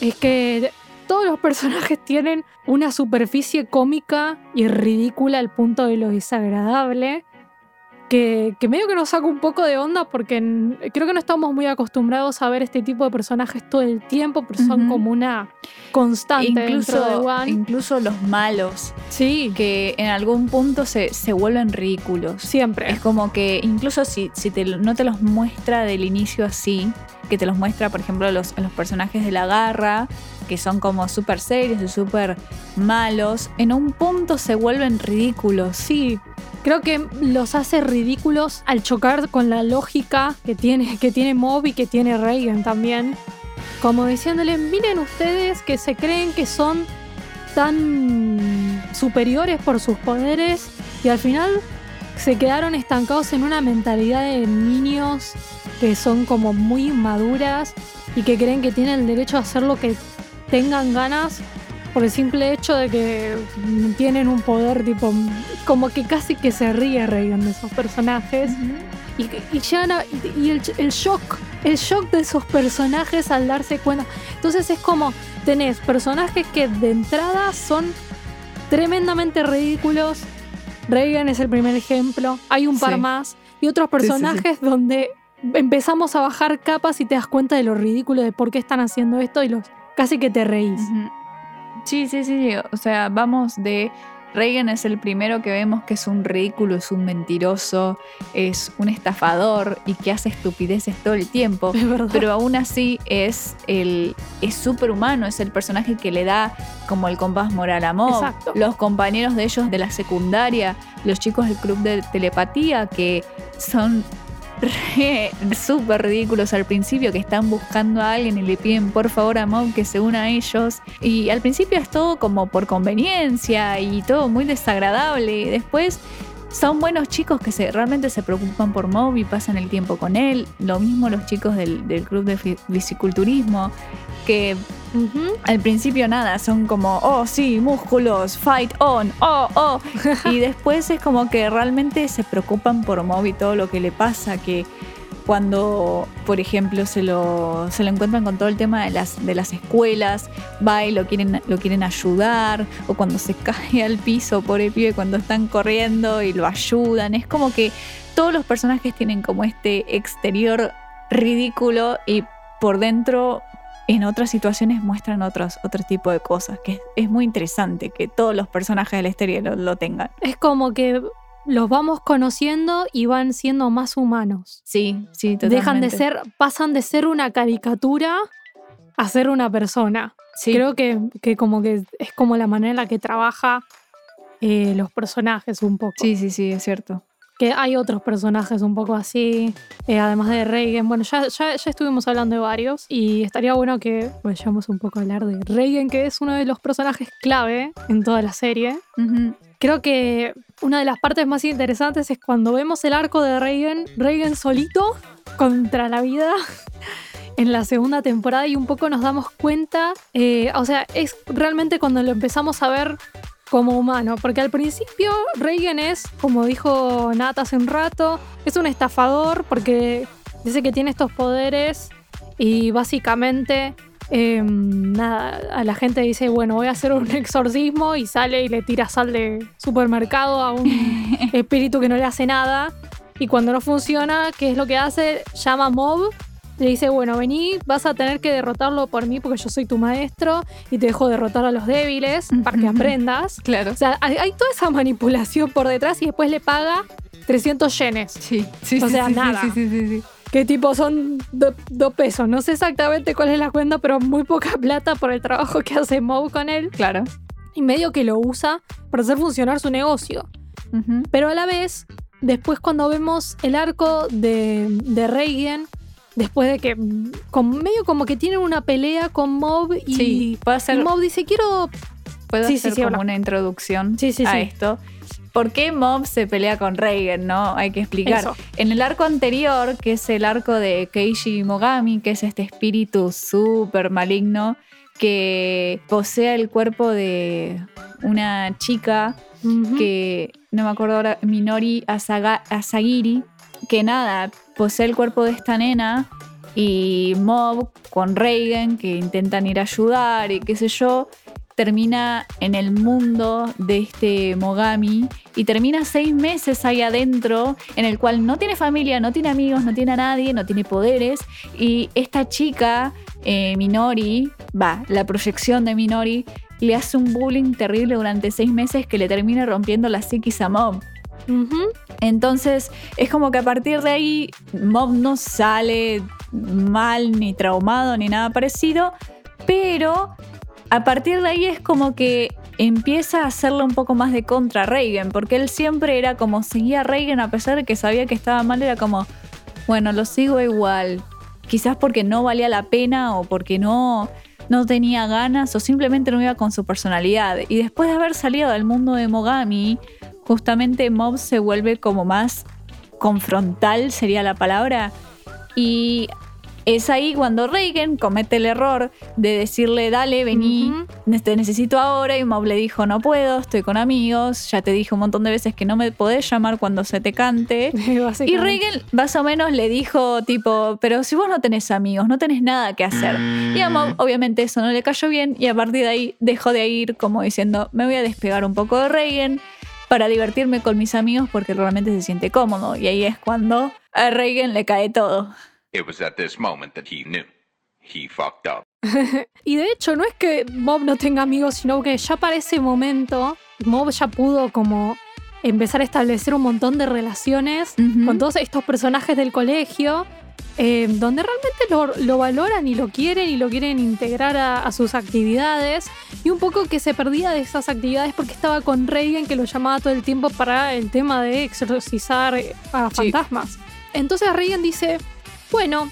Speaker 1: es que todos los personajes tienen una superficie cómica y ridícula al punto de lo desagradable. Que, que medio que nos saca un poco de onda porque creo que no estamos muy acostumbrados a ver este tipo de personajes todo el tiempo, pero son como una constante dentro de
Speaker 2: Incluso,
Speaker 1: One.
Speaker 2: incluso los malos,
Speaker 1: Sí,
Speaker 2: que en algún punto se, se vuelven ridículos.
Speaker 1: siempre.
Speaker 2: Es como que incluso si, si te- no te los muestra del inicio así, que te los muestra, por ejemplo, los, los personajes de la garra, que son como súper serios y súper malos, en un punto se vuelven ridículos.
Speaker 1: Sí, creo que los hace ridículos al chocar con la lógica que tiene, que tiene Mob y que tiene Reagan también. Como diciéndole, miren ustedes que se creen que son tan superiores por sus poderes y al final se quedaron estancados en una mentalidad de niños que son como muy maduras y que creen que tienen el derecho a hacer lo que tengan ganas por el simple hecho de que tienen un poder tipo como que casi que se ríe Reagan de esos personajes y, y, y- y el, el shock el shock de esos personajes al darse cuenta. Entonces es como tenés personajes que de entrada son tremendamente ridículos. Reagan es el primer ejemplo. Hay un par
Speaker 2: Sí.
Speaker 1: más. Y otros
Speaker 2: sí, sí.
Speaker 1: personajes donde empezamos a bajar capas y te das cuenta de lo ridículo de por qué están haciendo esto y los casi que te reís.
Speaker 2: Ujú. Sí, sí, sí. O sea, vamos de. Reagan es el primero que vemos que es un ridículo, es un mentiroso, es un estafador y que hace estupideces todo el tiempo. Pero aún así es el es superhumano, es el personaje que le da como el compás moral a Mob.
Speaker 1: Exacto.
Speaker 2: Los compañeros de ellos de la secundaria, los chicos del club de telepatía que son súper ridículos al principio, que están buscando a alguien y le piden por favor a Mob que se una a ellos. Y al principio es todo como por conveniencia y todo muy desagradable. Después son buenos chicos que se, realmente se preocupan por Mob y pasan el tiempo con él. Lo mismo los chicos del, del club de fi- fisiculturismo, que al principio nada, son como, oh sí, músculos, fight on, oh, oh. Y después es como que realmente se preocupan por Mob y todo lo que le pasa, que cuando, por ejemplo, se lo, se lo encuentran con todo el tema de las, de las escuelas, va y lo quieren, lo quieren ayudar, o cuando se cae al piso, pobre pibe, cuando están corriendo y lo ayudan. Es como que todos los personajes tienen como este exterior ridículo y por dentro en otras situaciones muestran otros, otro tipo de cosas, que es, muy interesante que todos los personajes de la historia lo, lo tengan.
Speaker 1: Es como que los vamos conociendo y van siendo más humanos.
Speaker 2: Sí, sí, totalmente.
Speaker 1: Dejan de ser, pasan de ser una caricatura a ser una persona.
Speaker 2: Sí,
Speaker 1: Creo que, que como que es como la manera en la que trabaja eh, los personajes un poco.
Speaker 2: sí, sí, sí, es cierto.
Speaker 1: Que hay otros personajes un poco así, eh, además de Reagan. Bueno, ya, ya, ya estuvimos hablando de varios y estaría bueno que vayamos un poco a hablar de Reagan, que es uno de los personajes clave en toda la serie. Creo que una de las partes más interesantes es cuando vemos el arco de Reagan, Reagan solito contra la vida en la segunda temporada y un poco nos damos cuenta, eh, o sea, es realmente cuando lo empezamos a ver como humano, porque al principio Reagan es, como dijo Nat hace un rato, es un estafador porque dice que tiene estos poderes y básicamente eh, nada, a la gente dice, bueno, voy a hacer un exorcismo y sale y le tira sal de supermercado a un espíritu que no le hace nada. Y cuando no funciona, ¿qué es lo que hace? Llama a Mob, le dice, bueno, vení, vas a tener que derrotarlo por mí porque yo soy tu maestro y te dejo derrotar a los débiles para que aprendas.
Speaker 2: Claro.
Speaker 1: O sea, hay, hay toda esa manipulación por detrás y después le paga 300 yenes.
Speaker 2: Sí, sí,
Speaker 1: O sea,
Speaker 2: sí,
Speaker 1: nada.
Speaker 2: Sí, sí, sí, sí.
Speaker 1: Que tipo son do- dos pesos. No sé exactamente cuál es la cuenta, pero muy poca plata por el trabajo que hace Mob con él.
Speaker 2: Claro.
Speaker 1: Y medio que lo usa para hacer funcionar su negocio. Pero a la vez, después cuando vemos el arco de, de Reagan, después de que con, medio como que tienen una pelea con Mob y,
Speaker 2: Sí, puedo
Speaker 1: y
Speaker 2: hacer,
Speaker 1: Mob dice, quiero...
Speaker 2: puedo
Speaker 1: sí,
Speaker 2: hacer
Speaker 1: sí,
Speaker 2: como una introducción
Speaker 1: Sí, sí,
Speaker 2: a
Speaker 1: sí.
Speaker 2: esto. ¿Por qué Mob se pelea con Reagan, no? Hay que explicar.
Speaker 1: Eso.
Speaker 2: En el arco anterior, que es el arco de Keishi Mogami, que es este espíritu súper maligno que posee el cuerpo de una chica que no me acuerdo ahora, Minori Asaga- Asagiri, que nada, posee el cuerpo de esta nena y Mob con Reagan que intentan ir a ayudar y qué sé yo, termina en el mundo de este Mogami y termina seis meses ahí adentro en el cual no tiene familia, no tiene amigos, no tiene a nadie, no tiene poderes y esta chica, eh, Minori, va, la proyección de Minori, le hace un bullying terrible durante seis meses que le termina rompiendo la psiquis a Mob.
Speaker 1: Ujú.
Speaker 2: Entonces es como que a partir de ahí Mob no sale mal ni traumado ni nada parecido, pero a partir de ahí es como que empieza a hacerle un poco más de contra Reagan, porque él siempre era como seguía a Reagan a pesar de que sabía que estaba mal, era como, bueno, lo sigo igual, quizás porque no valía la pena o porque no, no tenía ganas o simplemente no iba con su personalidad. Y después de haber salido del mundo de Mogami, justamente Mob se vuelve como más confrontal, sería la palabra. Y Es ahí cuando Reagan comete el error de decirle, dale, vení, te necesito ahora. Y Mob le dijo, no puedo, estoy con amigos. Ya te dije un montón de veces que no me podés llamar cuando se te cante. Y. Reagan más o menos le dijo tipo, pero si vos no tenés amigos, no tenés nada que hacer. Y a Mob obviamente eso no le cayó bien y a partir de ahí dejó de ir como diciendo, me voy a despegar un poco de Reagan para divertirme con mis amigos porque realmente se siente cómodo. Y ahí es cuando a Reagan le cae todo.
Speaker 6: It was at this moment that he knew. He fucked up.
Speaker 1: Y de hecho, no es que Mob no tenga amigos, sino que ya para ese momento, Mob ya pudo como empezar a establecer un montón de relaciones con todos estos personajes del colegio, eh, donde realmente lo, lo valoran y lo quieren y lo quieren integrar a, a sus actividades. Y un poco que se perdía de esas actividades porque estaba con Reagan, que lo llamaba todo el tiempo para el tema de exorcizar eh, a
Speaker 2: Sí.
Speaker 1: fantasmas. Entonces Reagan dice, bueno,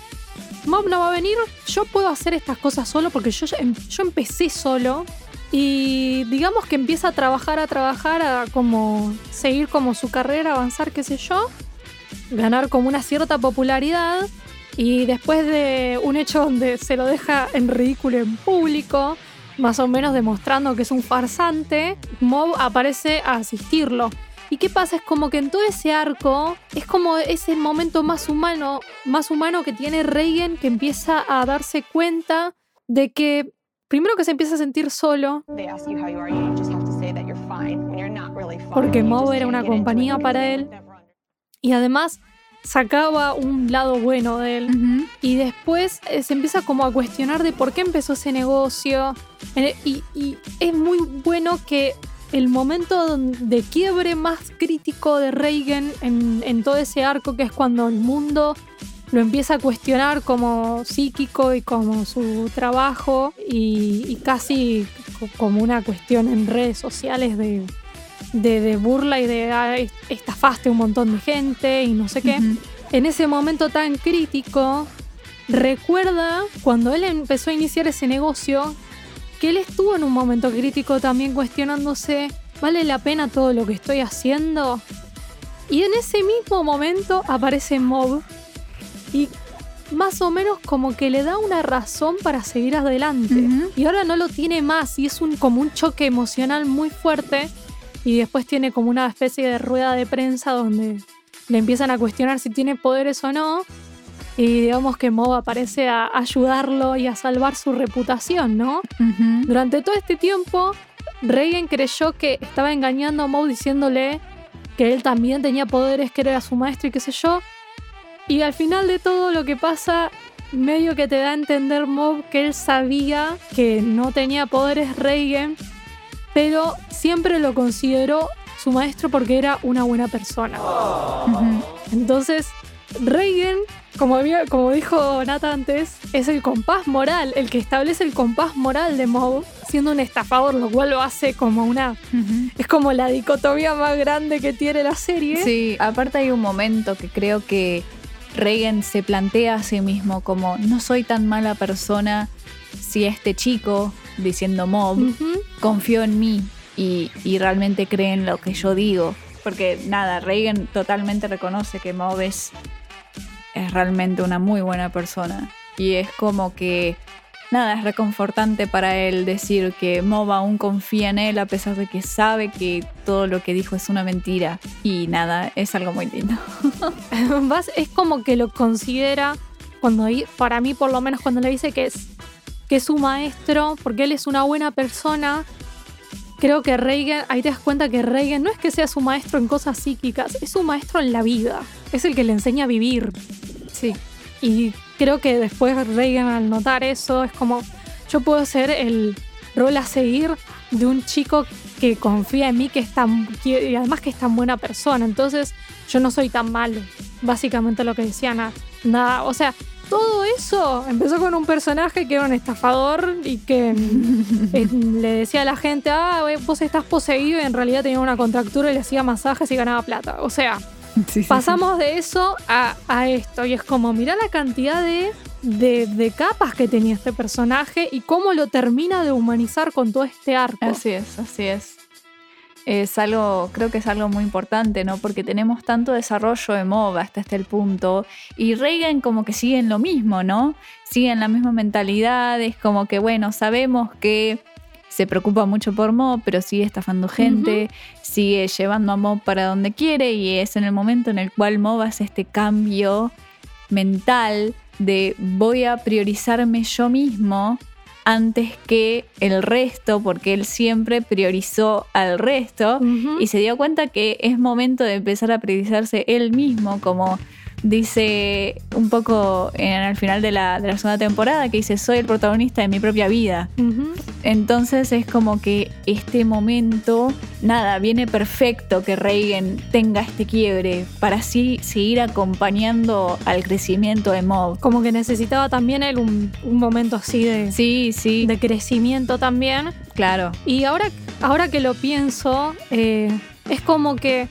Speaker 1: Mob no va a venir, yo puedo hacer estas cosas solo porque yo, em- yo empecé solo y digamos que empieza a trabajar, a trabajar, a como seguir como su carrera, avanzar, qué sé yo, ganar como una cierta popularidad y después de un hecho donde se lo deja en ridículo en público, más o menos demostrando que es un farsante, Mob aparece a asistirlo. ¿Y qué pasa? Es como que en todo ese arco es como ese momento más humano, más humano que tiene Reagan que empieza a darse cuenta de que primero que se empieza a sentir solo. Porque Moe era una compañía para él. y además sacaba un lado bueno de él. Y después eh, se empieza como a cuestionar de por qué empezó ese negocio. Eh, Y, y es muy bueno que el momento de quiebre más crítico de Reagan en, en todo ese arco, que es cuando el mundo lo empieza a cuestionar como psíquico y como su trabajo y, y casi co- como una cuestión en redes sociales de, de, de burla y de "Ah, est- estafaste un montón de gente y no sé qué en ese momento tan crítico, recuerda cuando él empezó a iniciar ese negocio, que él estuvo en un momento crítico también cuestionándose, ¿vale la pena todo lo que estoy haciendo? Y en ese mismo momento aparece Mob y más o menos como que le da una razón para seguir adelante. Y ahora no lo tiene más y es un, como un choque emocional muy fuerte. Y después tiene como una especie de rueda de prensa donde le empiezan a cuestionar si tiene poderes o no. Y digamos que Mob aparece a ayudarlo y a salvar su reputación, ¿no? Durante todo este tiempo, Reagan creyó que estaba engañando a Moe diciéndole que él también tenía poderes, que era su maestro y qué sé yo. Y al final de todo lo que pasa, medio que te da a entender Mob que él sabía que no tenía poderes Reagan, pero siempre lo consideró su maestro porque era una buena persona. Entonces, Reagan, como, había- como dijo Nata antes, es el compás moral, el que establece el compás moral de Moe, siendo un estafador, lo cual lo hace como una. Es como la dicotomía más grande que tiene la serie.
Speaker 2: Sí, aparte hay un momento que creo que Reagan se plantea a sí mismo como no soy tan mala persona si este chico, diciendo Mob, confió en mí y, y realmente cree en lo que yo digo. Porque nada, Reagan totalmente reconoce que Mob es, es realmente una muy buena persona. Y es como que, nada, es reconfortante para él decir que Mob aún confía en él a pesar de que sabe que todo lo que dijo es una mentira. Y nada, es algo muy lindo.
Speaker 1: Vas- es como que lo considera, cuando para mí por lo menos cuando le dice que es, que es su maestro, porque él es una buena persona, creo que Reagan, ahí te das cuenta que Reagan no es que sea su maestro en cosas psíquicas, es su maestro en la vida, es el que le enseña a vivir.
Speaker 2: Sí.
Speaker 1: Y creo que después Reagan al notar eso es como, yo puedo ser el rol a seguir de un chico que confía en mí, que es tan, que- y además que es tan buena persona. Entonces yo no soy tan malo. Básicamente lo que decía Nat. Nada, o sea, todo eso empezó con un personaje que era un estafador y que eh, le decía a la gente, ah, vos estás poseído y en realidad tenía una contractura y le hacía masajes y ganaba plata. O sea,
Speaker 2: Sí, sí,
Speaker 1: pasamos de eso a, a esto y es como, mirá la cantidad de, de, de capas que tenía este personaje y cómo lo termina de humanizar con todo este arco.
Speaker 2: Así es, así es. Es algo, creo que es algo muy importante, ¿no? Porque tenemos tanto desarrollo de MOB hasta este punto. Y Reagan como que sigue en lo mismo, ¿no? Sigue en la misma mentalidad, es como que, bueno, sabemos que se preocupa mucho por Mob, pero sigue estafando gente, sigue llevando a Mob para donde quiere y es en el momento en el cual Mob hace este cambio mental de voy a priorizarme yo mismo antes que el resto, porque él siempre priorizó al resto y se dio cuenta que es momento de empezar a priorizarse él mismo, como dice un poco en el final de la, de la segunda temporada, que dice, soy el protagonista de mi propia vida. Entonces es como que este momento, nada, viene perfecto que Reagan tenga este quiebre para así seguir acompañando al crecimiento de Mob.
Speaker 1: Como que necesitaba también él un, un momento así de,
Speaker 2: Sí, sí,
Speaker 1: de crecimiento también.
Speaker 2: claro.
Speaker 1: Y ahora, ahora que lo pienso, eh, es como que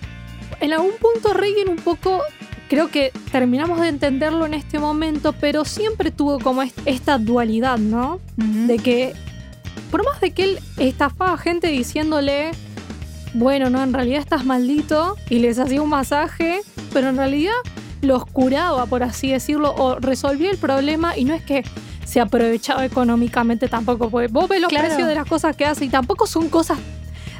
Speaker 1: en algún punto Reagan un poco, creo que terminamos de entenderlo en este momento, pero siempre tuvo como est- esta dualidad, ¿no? De que, por más de que él estafaba a gente diciéndole, bueno, no, en realidad estás maldito, y les hacía un masaje, pero en realidad los curaba, por así decirlo, o resolvía el problema, y no es que se aprovechaba económicamente tampoco, porque vos ves los
Speaker 2: Claro.
Speaker 1: precios de las cosas que hace, y tampoco son cosas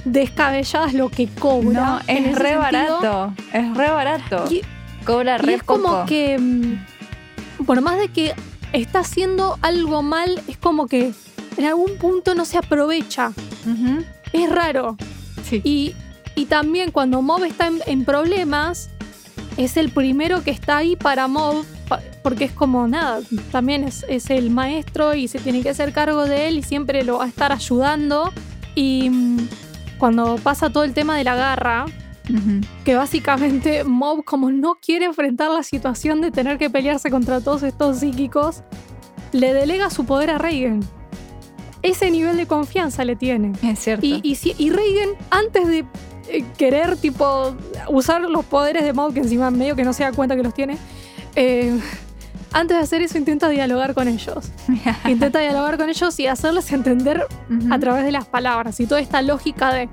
Speaker 1: descabelladas lo que cobra.
Speaker 2: No, es re
Speaker 1: sentido.
Speaker 2: barato, es re barato.
Speaker 1: Y-
Speaker 2: Cobra
Speaker 1: Y
Speaker 2: re
Speaker 1: es como que, mm, por más de que está haciendo algo mal, es como que en algún punto no se aprovecha. Es raro.
Speaker 2: Sí.
Speaker 1: Y, y también cuando Mob está en, en problemas, es el primero que está ahí para Mob, porque es como nada, también es, es el maestro y se tiene que hacer cargo de él y siempre lo va a estar ayudando. Y mm, cuando pasa todo el tema de la garra, Que básicamente Mob como no quiere enfrentar la situación de tener que pelearse contra todos estos psíquicos, le delega su poder a Reagan. Ese nivel de confianza le tiene.
Speaker 2: Es cierto.
Speaker 1: Y, y, si- y Reagan, antes de eh, querer tipo usar los poderes de Mob, que encima medio que no se da cuenta que los tiene, eh, antes de hacer eso intenta dialogar con ellos. Intenta dialogar con ellos y hacerles entender a través de las palabras y toda esta lógica de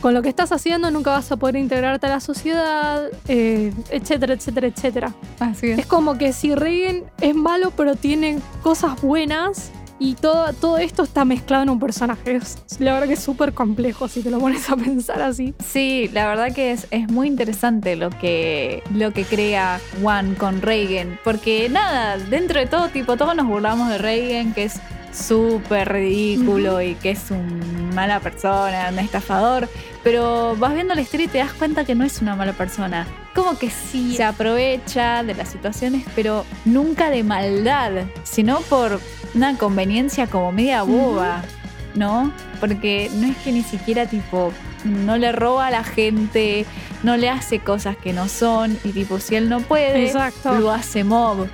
Speaker 1: con lo que estás haciendo nunca vas a poder integrarte a la sociedad, eh, etcétera, etcétera, etcétera.
Speaker 2: Así es.
Speaker 1: Es como que si Reagan es malo pero tiene cosas buenas y todo, todo esto está mezclado en un personaje. Es, la verdad que es súper complejo si te lo pones a pensar así.
Speaker 2: Sí, la verdad que es, es muy interesante lo que, lo que crea Juan con Reagan. Porque nada, dentro de todo, tipo, todos nos burlamos de Reagan, que es súper ridículo y que es un mala persona, un estafador. Pero vas viendo la historia y te das cuenta que no es una mala persona. Como que sí, se aprovecha de las situaciones, pero nunca de maldad, sino por una conveniencia como media boba. ¿no? Porque no es que ni siquiera tipo no le roba a la gente, no le hace cosas que no son y tipo si él no puede,
Speaker 1: Exacto.
Speaker 2: lo hace mob.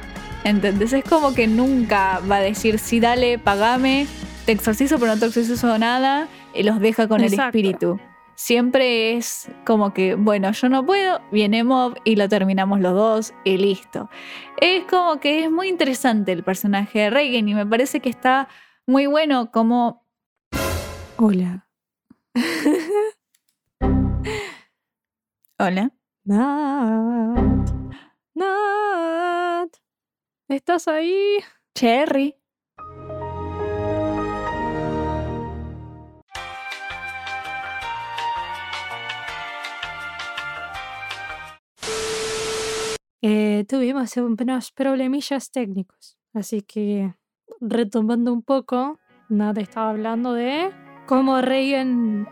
Speaker 2: ¿Entendés? Es como que nunca va a decir, sí, dale, pagame, te exorcizo, pero no te exorcizo nada, y los deja con
Speaker 1: Exacto.
Speaker 2: el espíritu. Siempre es como que, bueno, yo no puedo, viene Mob y lo terminamos los dos y listo. Es como que es muy interesante el personaje de Reagan y me parece que está muy bueno como
Speaker 1: Hola.
Speaker 2: Hola.
Speaker 1: Nat. Nat. ¿Estás ahí?
Speaker 2: Cherry.
Speaker 1: Eh, tuvimos unos problemillas técnicos. Así que, retomando un poco, Nat estaba hablando de cómo Reagan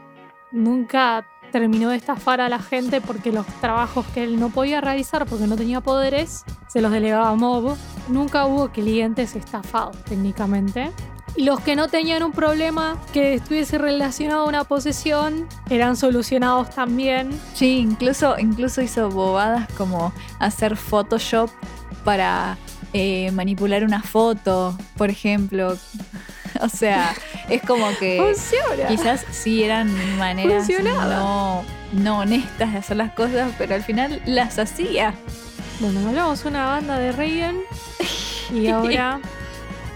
Speaker 1: nunca terminó de estafar a la gente porque los trabajos que él no podía realizar porque no tenía poderes se los delegaba a Mob. Nunca hubo clientes estafados técnicamente. Los que no tenían un problema que estuviese relacionado a una posesión eran solucionados también.
Speaker 2: Sí, incluso, incluso hizo bobadas como hacer Photoshop para eh, manipular una foto, por ejemplo. O sea, es como que
Speaker 1: Funciona.
Speaker 2: quizás sí eran maneras
Speaker 1: Funcionaba.
Speaker 2: no, no honestas de hacer las cosas, pero al final las hacía.
Speaker 1: Bueno, hablamos una banda de Reagan y ahora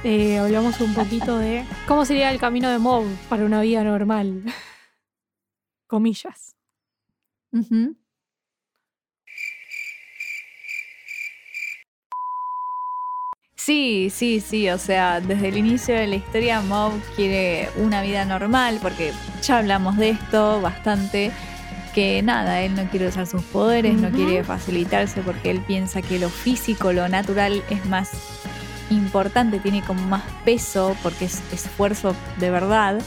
Speaker 1: eh, hablamos un poquito de cómo sería el camino de Mob para una vida normal. Comillas.
Speaker 2: Ujú. Sí, sí, sí, o sea, desde el inicio de la historia Mob quiere una vida normal, porque ya hablamos de esto bastante, que nada, él no quiere usar sus poderes, no quiere facilitarse porque él piensa que lo físico, lo natural es más importante, tiene como más peso porque es esfuerzo de verdad.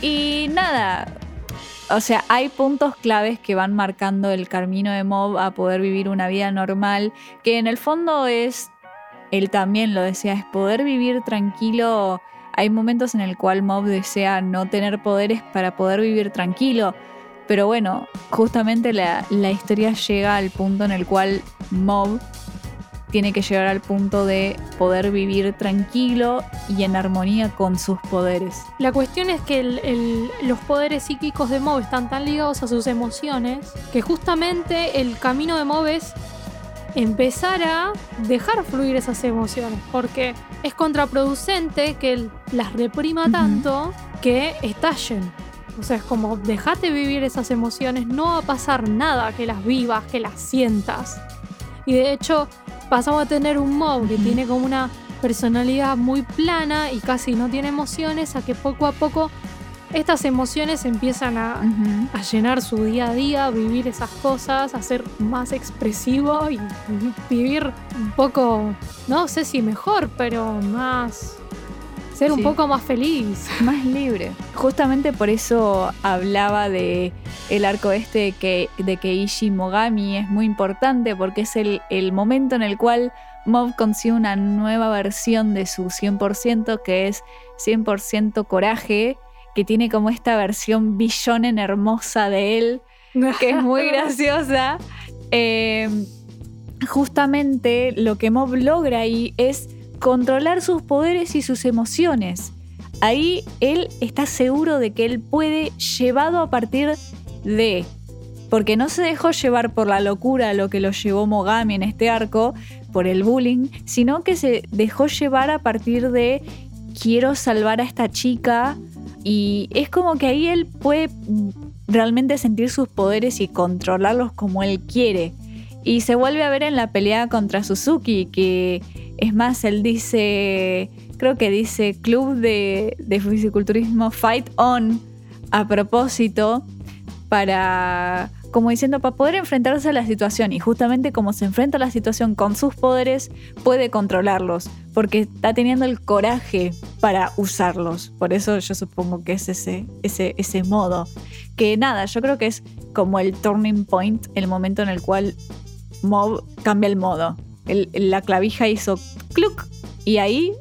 Speaker 2: Y nada, o sea, hay puntos claves que van marcando el camino de Mob a poder vivir una vida normal, que en el fondo es, él también lo decía, es poder vivir tranquilo. Hay momentos en el cual Mob desea no tener poderes para poder vivir tranquilo, pero bueno, justamente la, la historia llega al punto en el cual Mob tiene que llegar al punto de poder vivir tranquilo y en armonía con sus poderes.
Speaker 1: La cuestión es que los poderes psíquicos de Mob están tan ligados a sus emociones que justamente el camino de Mob es empezar a dejar fluir esas emociones, porque es contraproducente que las reprima tanto que estallen. O sea, es como dejate vivir esas emociones, no va a pasar nada que las vivas, que las sientas. Y de hecho, pasamos a tener un mob que tiene como una personalidad muy plana y casi no tiene emociones, a que poco a poco estas emociones empiezan a, a llenar su día a día, vivir esas cosas, a ser más expresivo y vivir un poco, no sé si mejor, pero más... ser un poco más feliz.
Speaker 2: más libre. Justamente por eso hablaba de el arco este de que, de Ishi Mogami es muy importante porque es el, el momento en el cual Mob consigue una nueva versión de su 100% que es 100% coraje, que tiene como esta versión billonen hermosa de él, que es muy graciosa. Eh, justamente lo que Mob logra ahí es controlar sus poderes y sus emociones. Ahí él está seguro de que él puede, llevado a partir de. Porque no se dejó llevar por la locura lo que lo llevó Mogami en este arco, por el bullying, sino que se dejó llevar a partir de quiero salvar a esta chica. Y es como que ahí él puede realmente sentir sus poderes y controlarlos como él quiere. Y se vuelve a ver en la pelea contra Suzuki, que es más, él dice, creo que dice Club de, de Fisiculturismo Fight On a propósito, para, como diciendo, para poder enfrentarse a la situación. Y justamente como se enfrenta a la situación con sus poderes, puede controlarlos, porque está teniendo el coraje para usarlos. Por eso yo supongo que es ese, ese, ese modo. Que nada, yo creo que es como el turning point, el momento en el cual Mob cambia el modo. La clavija hizo cluck y ahí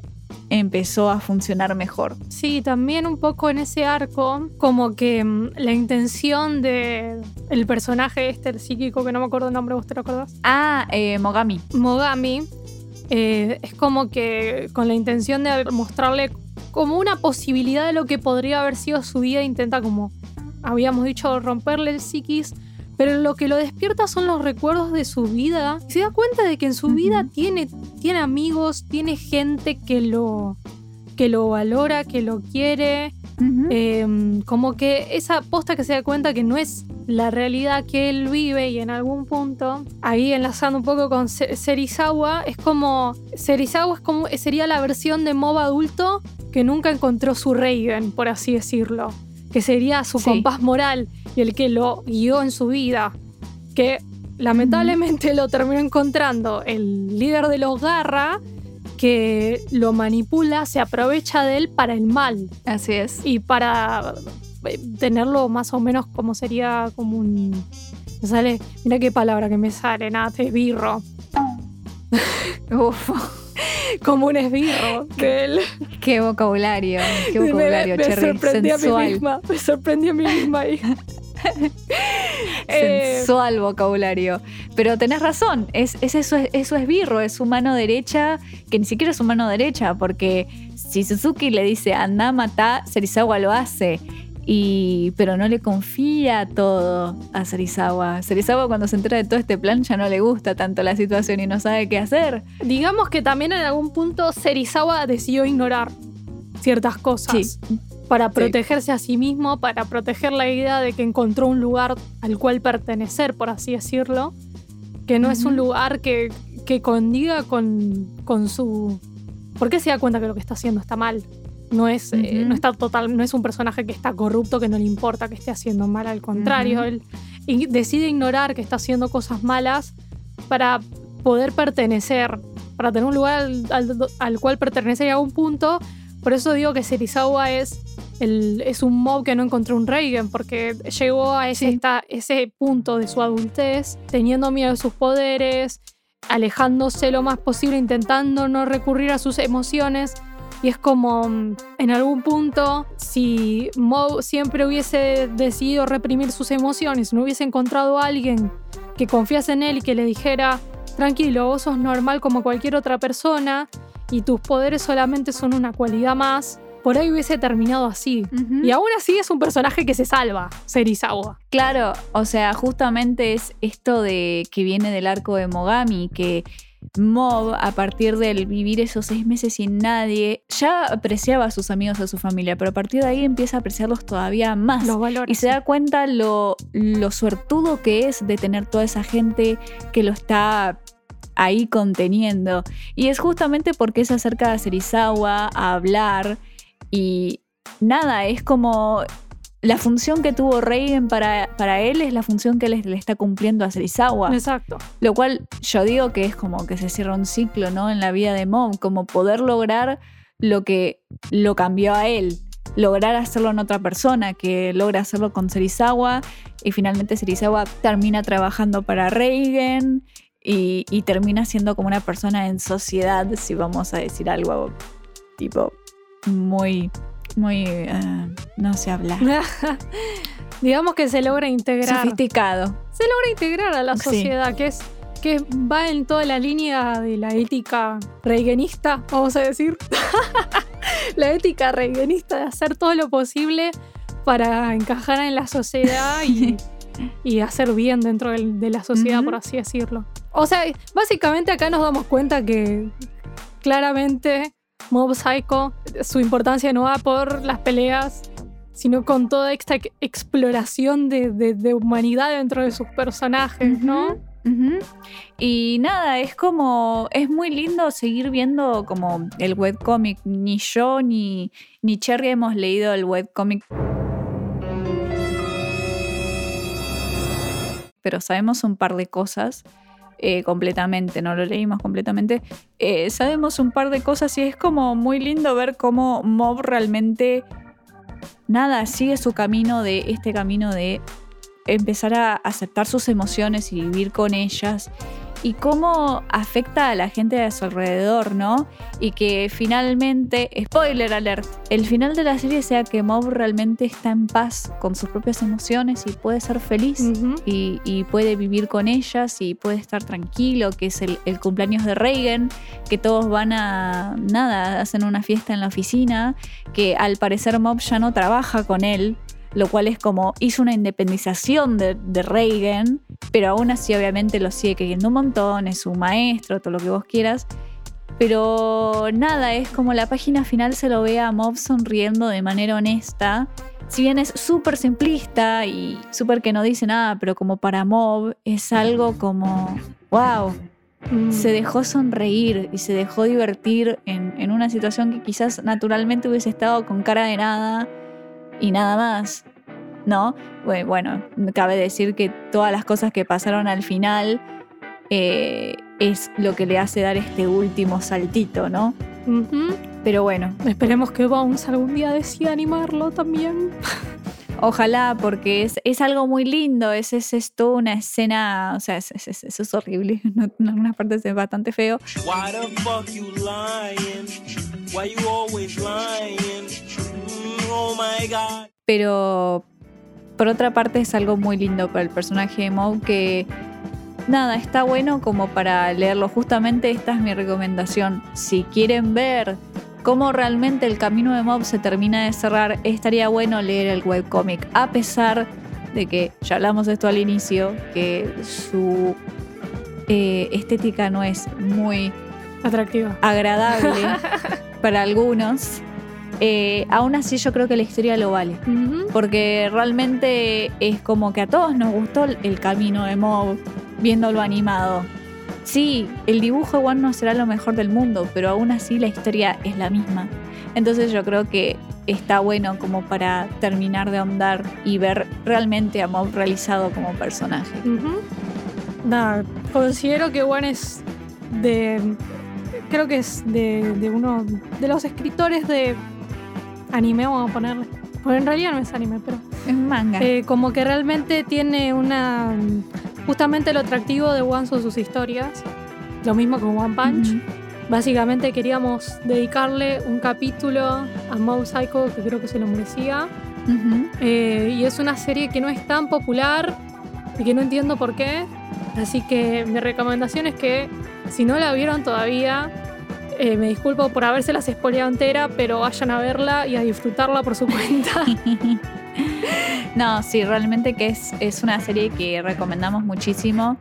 Speaker 2: empezó a funcionar mejor.
Speaker 1: Sí, también un poco en ese arco, como que mm, la intención de el personaje este, el psíquico, que no me acuerdo el nombre, ¿vos te lo acordás?
Speaker 2: Ah, eh, Mogami.
Speaker 1: Mogami, eh, es como que con la intención de mostrarle como una posibilidad de lo que podría haber sido su vida, intenta como, habíamos dicho, romperle el psiquis, pero lo que lo despierta son los recuerdos de su vida. Se da cuenta de que en su vida tiene, tiene amigos, tiene gente que lo, que lo valora, que lo quiere. Eh, como que esa posta que se da cuenta que no es la realidad que él vive y en algún punto, ahí enlazando un poco con Se- Serizawa, es como, Serizawa es como, sería la versión de Mob adulto que nunca encontró su Raven, por así decirlo, que sería su
Speaker 2: Sí.
Speaker 1: compás moral y el que lo guió en su vida, que lamentablemente lo terminó encontrando el líder de los Garra, que lo manipula, se aprovecha de él para el mal
Speaker 2: Así es.
Speaker 1: y para eh, tenerlo más o menos como sería como un me sale mira qué palabra que me sale nada te esbirro
Speaker 2: Uf,
Speaker 1: como un esbirro de él
Speaker 2: qué vocabulario, qué
Speaker 1: Me-
Speaker 2: vocabulario,
Speaker 1: me,
Speaker 2: Cherry.
Speaker 1: sorprendí a mí misma me sorprendí a mí misma ahí. Eh,
Speaker 2: Sensual vocabulario. Pero tenés razón, es, es eso, es- eso es birro, es su mano derecha, que ni siquiera es su mano derecha, porque si Suzuki le dice anda, mata, Serizawa lo hace. Y, pero no le confía todo a Serizawa. Serizawa cuando se entera de todo este plan ya no le gusta tanto la situación y no sabe qué hacer.
Speaker 1: digamos que también en algún punto Serizawa decidió ignorar ciertas cosas
Speaker 2: Sí.
Speaker 1: para protegerse a sí mismo, para proteger la idea de que encontró un lugar al cual pertenecer, por así decirlo, que no es un lugar que, que condiga con, con su... ¿Por qué se da cuenta que lo que está haciendo está mal? No es, eh, no está total, no es un personaje que está corrupto, que no le importa que esté haciendo mal, al contrario, él decide ignorar que está haciendo cosas malas para poder pertenecer, para tener un lugar al, al- al cual pertenecer a un punto. Por eso digo que Serizawa es, el, es un mob que no encontró un Reigen, porque llegó a ese,
Speaker 2: Sí.
Speaker 1: esta- ese punto de su adultez, teniendo miedo de sus poderes, alejándose lo más posible, intentando no recurrir a sus emociones. Y es como, mm, en algún punto, si Moe siempre hubiese decidido reprimir sus emociones, no hubiese encontrado a alguien que confiase en él y que le dijera, tranquilo, vos sos normal como cualquier otra persona y tus poderes solamente son una cualidad más, por ahí hubiese terminado así. Y aún así es un personaje que se salva, Serizawa.
Speaker 2: Claro, o sea, justamente es esto de que viene del arco de Mogami, que Mob, a partir del vivir esos seis meses sin nadie, ya apreciaba a sus amigos, a su familia, pero a partir de ahí empieza a apreciarlos todavía más.
Speaker 1: Los valores.
Speaker 2: Y se da cuenta lo, lo suertudo que es de tener toda esa gente que lo está ahí conteniendo. Y es justamente porque se acerca a Serizawa a hablar y nada, es como la función que tuvo Reigen para, para él es la función que le, le está cumpliendo a Serizawa.
Speaker 1: Exacto.
Speaker 2: Lo cual yo digo que es como que se cierra un ciclo, ¿no? En la vida de Mom, como poder lograr lo que lo cambió a él. Lograr hacerlo en otra persona, que logra hacerlo con Serizawa y finalmente Serizawa termina trabajando para Reigen y, y termina siendo como una persona en sociedad, si vamos a decir algo tipo muy, muy, eh, no sé hablar,
Speaker 1: Digamos que se logra integrar.
Speaker 2: sofisticado.
Speaker 1: se logra integrar a la
Speaker 2: Sí.
Speaker 1: sociedad, que es que va en toda la línea de la ética reigenista, vamos a decir. la ética reigenista de hacer todo lo posible para encajar en la sociedad y, y hacer bien dentro de la sociedad, por así decirlo. O sea, básicamente acá nos damos cuenta que claramente Mob Psycho, su importancia no va por las peleas, sino con toda esta ex- exploración de, humanidad dentro de sus personajes, ¿no?
Speaker 2: Y nada, es como, es muy lindo seguir viendo como el webcomic. Ni yo ni, ni Cherry hemos leído el webcomic. Pero sabemos un par de cosas eh, completamente, no lo leímos completamente. Eh, sabemos un par de cosas y es como muy lindo ver cómo Mob realmente, nada, sigue su camino de este camino de empezar a aceptar sus emociones y vivir con ellas y cómo afecta a la gente a su alrededor, ¿no? Y que finalmente, spoiler alert, el final de la serie sea que Mob realmente está en paz con sus propias emociones y puede ser feliz y puede vivir con ellas y puede estar tranquilo, que es el, el cumpleaños de Reagan, que todos van a, nada, hacen una fiesta en la oficina, que al parecer Mob ya no trabaja con él, lo cual es como hizo una independización de, de Reagan, pero aún así obviamente lo sigue queriendo un montón, es su maestro, todo lo que vos quieras. Pero nada, es como la página final se lo ve a Mob sonriendo de manera honesta. Si bien es súper simplista y súper que no dice nada, pero como para Mob es algo como, wow,
Speaker 1: Mm.
Speaker 2: se dejó sonreír y se dejó divertir en, en una situación que quizás naturalmente hubiese estado con cara de nada y nada más, ¿no? Bue- Bueno, cabe decir que todas las cosas que pasaron al final eh, es lo que le hace dar este último saltito, ¿no? Pero bueno,
Speaker 1: Esperemos que Bones algún día decida animarlo también.
Speaker 2: Ojalá, porque es, es algo muy lindo, es, es, es toda una escena, o sea, es- es- es- eso es horrible, no- en algunas partes es bastante feo,
Speaker 7: Why the fuck you lying? Why you always lying? Oh my god.
Speaker 2: pero por otra parte es algo muy lindo para el personaje de Moe que, nada, está bueno como para leerlo. Justamente esta es mi recomendación. Si quieren ver cómo realmente el camino de Mob se termina de cerrar, estaría bueno leer el webcómic, a pesar de que, ya hablamos de esto al inicio, que su eh, estética no es muy
Speaker 1: Atractiva.
Speaker 2: agradable para algunos. Eh, aún así yo creo que la historia lo vale. Porque realmente es como que a todos nos gustó el camino de Mob viéndolo animado. Sí, el dibujo igual no será lo mejor del mundo, pero aún así la historia es la misma. Entonces yo creo que está bueno como para terminar de ahondar y ver realmente a Mob realizado como personaje.
Speaker 1: Ujú. Nada, considero que Juan es de. Creo que es de, de uno de los escritores de anime, vamos a ponerle. Porque en realidad no es anime, pero.
Speaker 2: Es manga.
Speaker 1: eh, como que realmente tiene una. Justamente lo atractivo de One son sus historias. Lo mismo con One Punch.
Speaker 2: Ujú.
Speaker 1: Básicamente queríamos dedicarle un capítulo a Mob Psycho que creo que se lo merecía. Eh, y es una serie que no es tan popular y que no entiendo por qué. Así que mi recomendación es que si no la vieron todavía, eh, me disculpo por habérselas spoileado entera, pero vayan a verla y a disfrutarla por su cuenta.
Speaker 2: No, sí, realmente que es, es una serie que recomendamos muchísimo.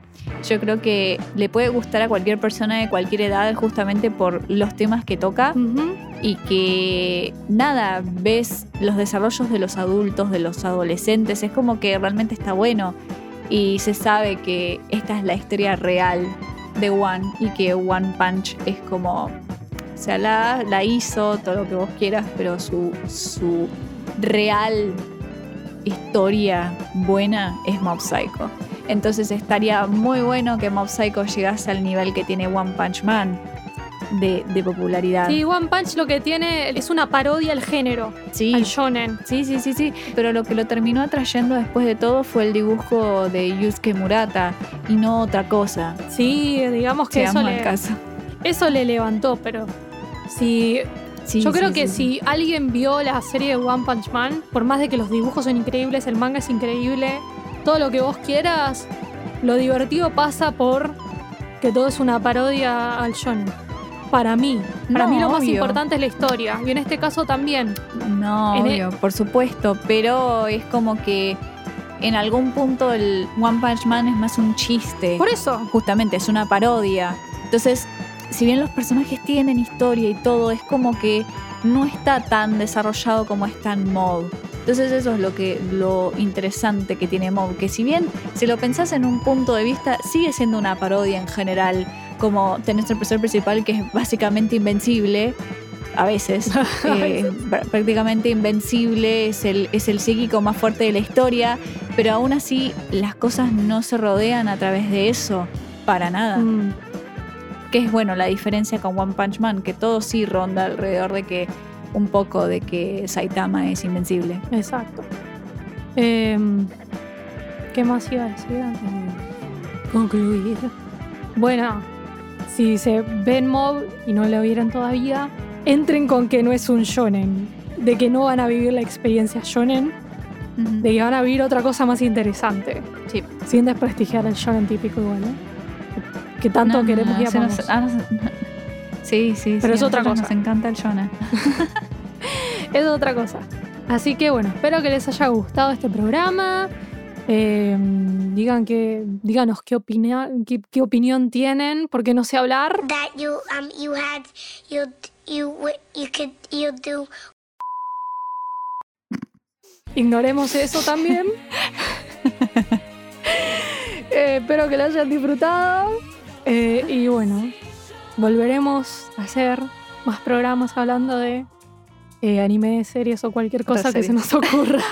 Speaker 2: Yo creo que le puede gustar a cualquier persona de cualquier edad justamente por los temas que toca y que nada, ves los desarrollos de los adultos, de los adolescentes, es como que realmente está bueno y se sabe que esta es la historia real de One y que One Punch es como, o sea, la, la hizo, todo lo que vos quieras, pero su, su real historia buena es Mob Psycho. Entonces estaría muy bueno que Mob Psycho llegase al nivel que tiene One Punch Man de, de popularidad.
Speaker 1: Sí, One Punch lo que tiene es una parodia al género,
Speaker 2: Sí,
Speaker 1: al shonen.
Speaker 2: sí, sí, sí, sí. Pero lo que lo terminó atrayendo después de todo fue el dibujo de Yusuke Murata y no otra cosa.
Speaker 1: Sí, digamos que eso le,
Speaker 2: caso.
Speaker 1: eso le levantó, pero si
Speaker 2: Sí,
Speaker 1: Yo creo
Speaker 2: sí,
Speaker 1: que
Speaker 2: sí,
Speaker 1: si alguien vio la serie de One Punch Man, por más de que los dibujos son increíbles, el manga es increíble, todo lo que vos quieras, lo divertido pasa por que todo es una parodia al shonen. Para mí, para
Speaker 2: No,
Speaker 1: mí lo más importante es la historia y en este caso también.
Speaker 2: No,
Speaker 1: En e-
Speaker 2: por supuesto, pero es como que en algún punto el One Punch Man es más un chiste.
Speaker 1: Por eso,
Speaker 2: Justamente, es una parodia. Entonces, si bien los personajes tienen historia y todo, es como que no está tan desarrollado como está en Mob. Entonces eso es lo que lo interesante que tiene Mob, que si bien si lo pensás en un punto de vista, sigue siendo una parodia en general, como tenés el personaje principal que es básicamente invencible, a veces, eh, pr- prácticamente invencible, es el, es el psíquico más fuerte de la historia, pero aún así las cosas no se rodean a través de eso, para nada.
Speaker 1: mm,
Speaker 2: Que es bueno la diferencia con One Punch Man, que todo sí ronda alrededor de que un poco de que Saitama es invencible.
Speaker 1: exacto. Em, ¿Qué más iba a decir antes de concluir? Bueno, si se ven Mob y no lo vieron todavía, entren con que no es un shonen, de que no van a vivir la experiencia shonen, de que van a vivir otra cosa más interesante.
Speaker 2: Sí.
Speaker 1: Sin desprestigiar el shonen típico igual, ¿eh? Que, tanto
Speaker 2: No, no,
Speaker 1: queremos
Speaker 2: no,
Speaker 1: y amamos.
Speaker 2: nos- ah, nos- Sí, sí,
Speaker 1: Pero
Speaker 2: sí,
Speaker 1: es
Speaker 2: a
Speaker 1: otra cosa.
Speaker 2: Nos encanta el Shona.
Speaker 1: Es otra cosa. Así que bueno, espero que les haya gustado este programa. Eh, digan que, díganos qué, opina- qué, qué opinión tienen, porque no sé hablar.
Speaker 8: that you um you had you you w- you could you do
Speaker 1: Ignoremos eso también. Eh, espero que lo hayan disfrutado. Eh, y bueno, volveremos a hacer más programas hablando de eh, anime, series o cualquier cosa que se nos ocurra.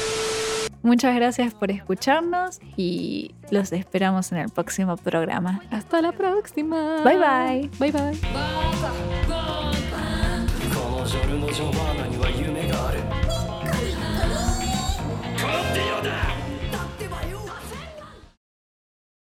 Speaker 2: Muchas gracias por escucharnos y los esperamos en el próximo programa.
Speaker 1: Hasta la próxima.
Speaker 2: Bye bye.
Speaker 1: Bye bye.
Speaker 7: 勝ってよだ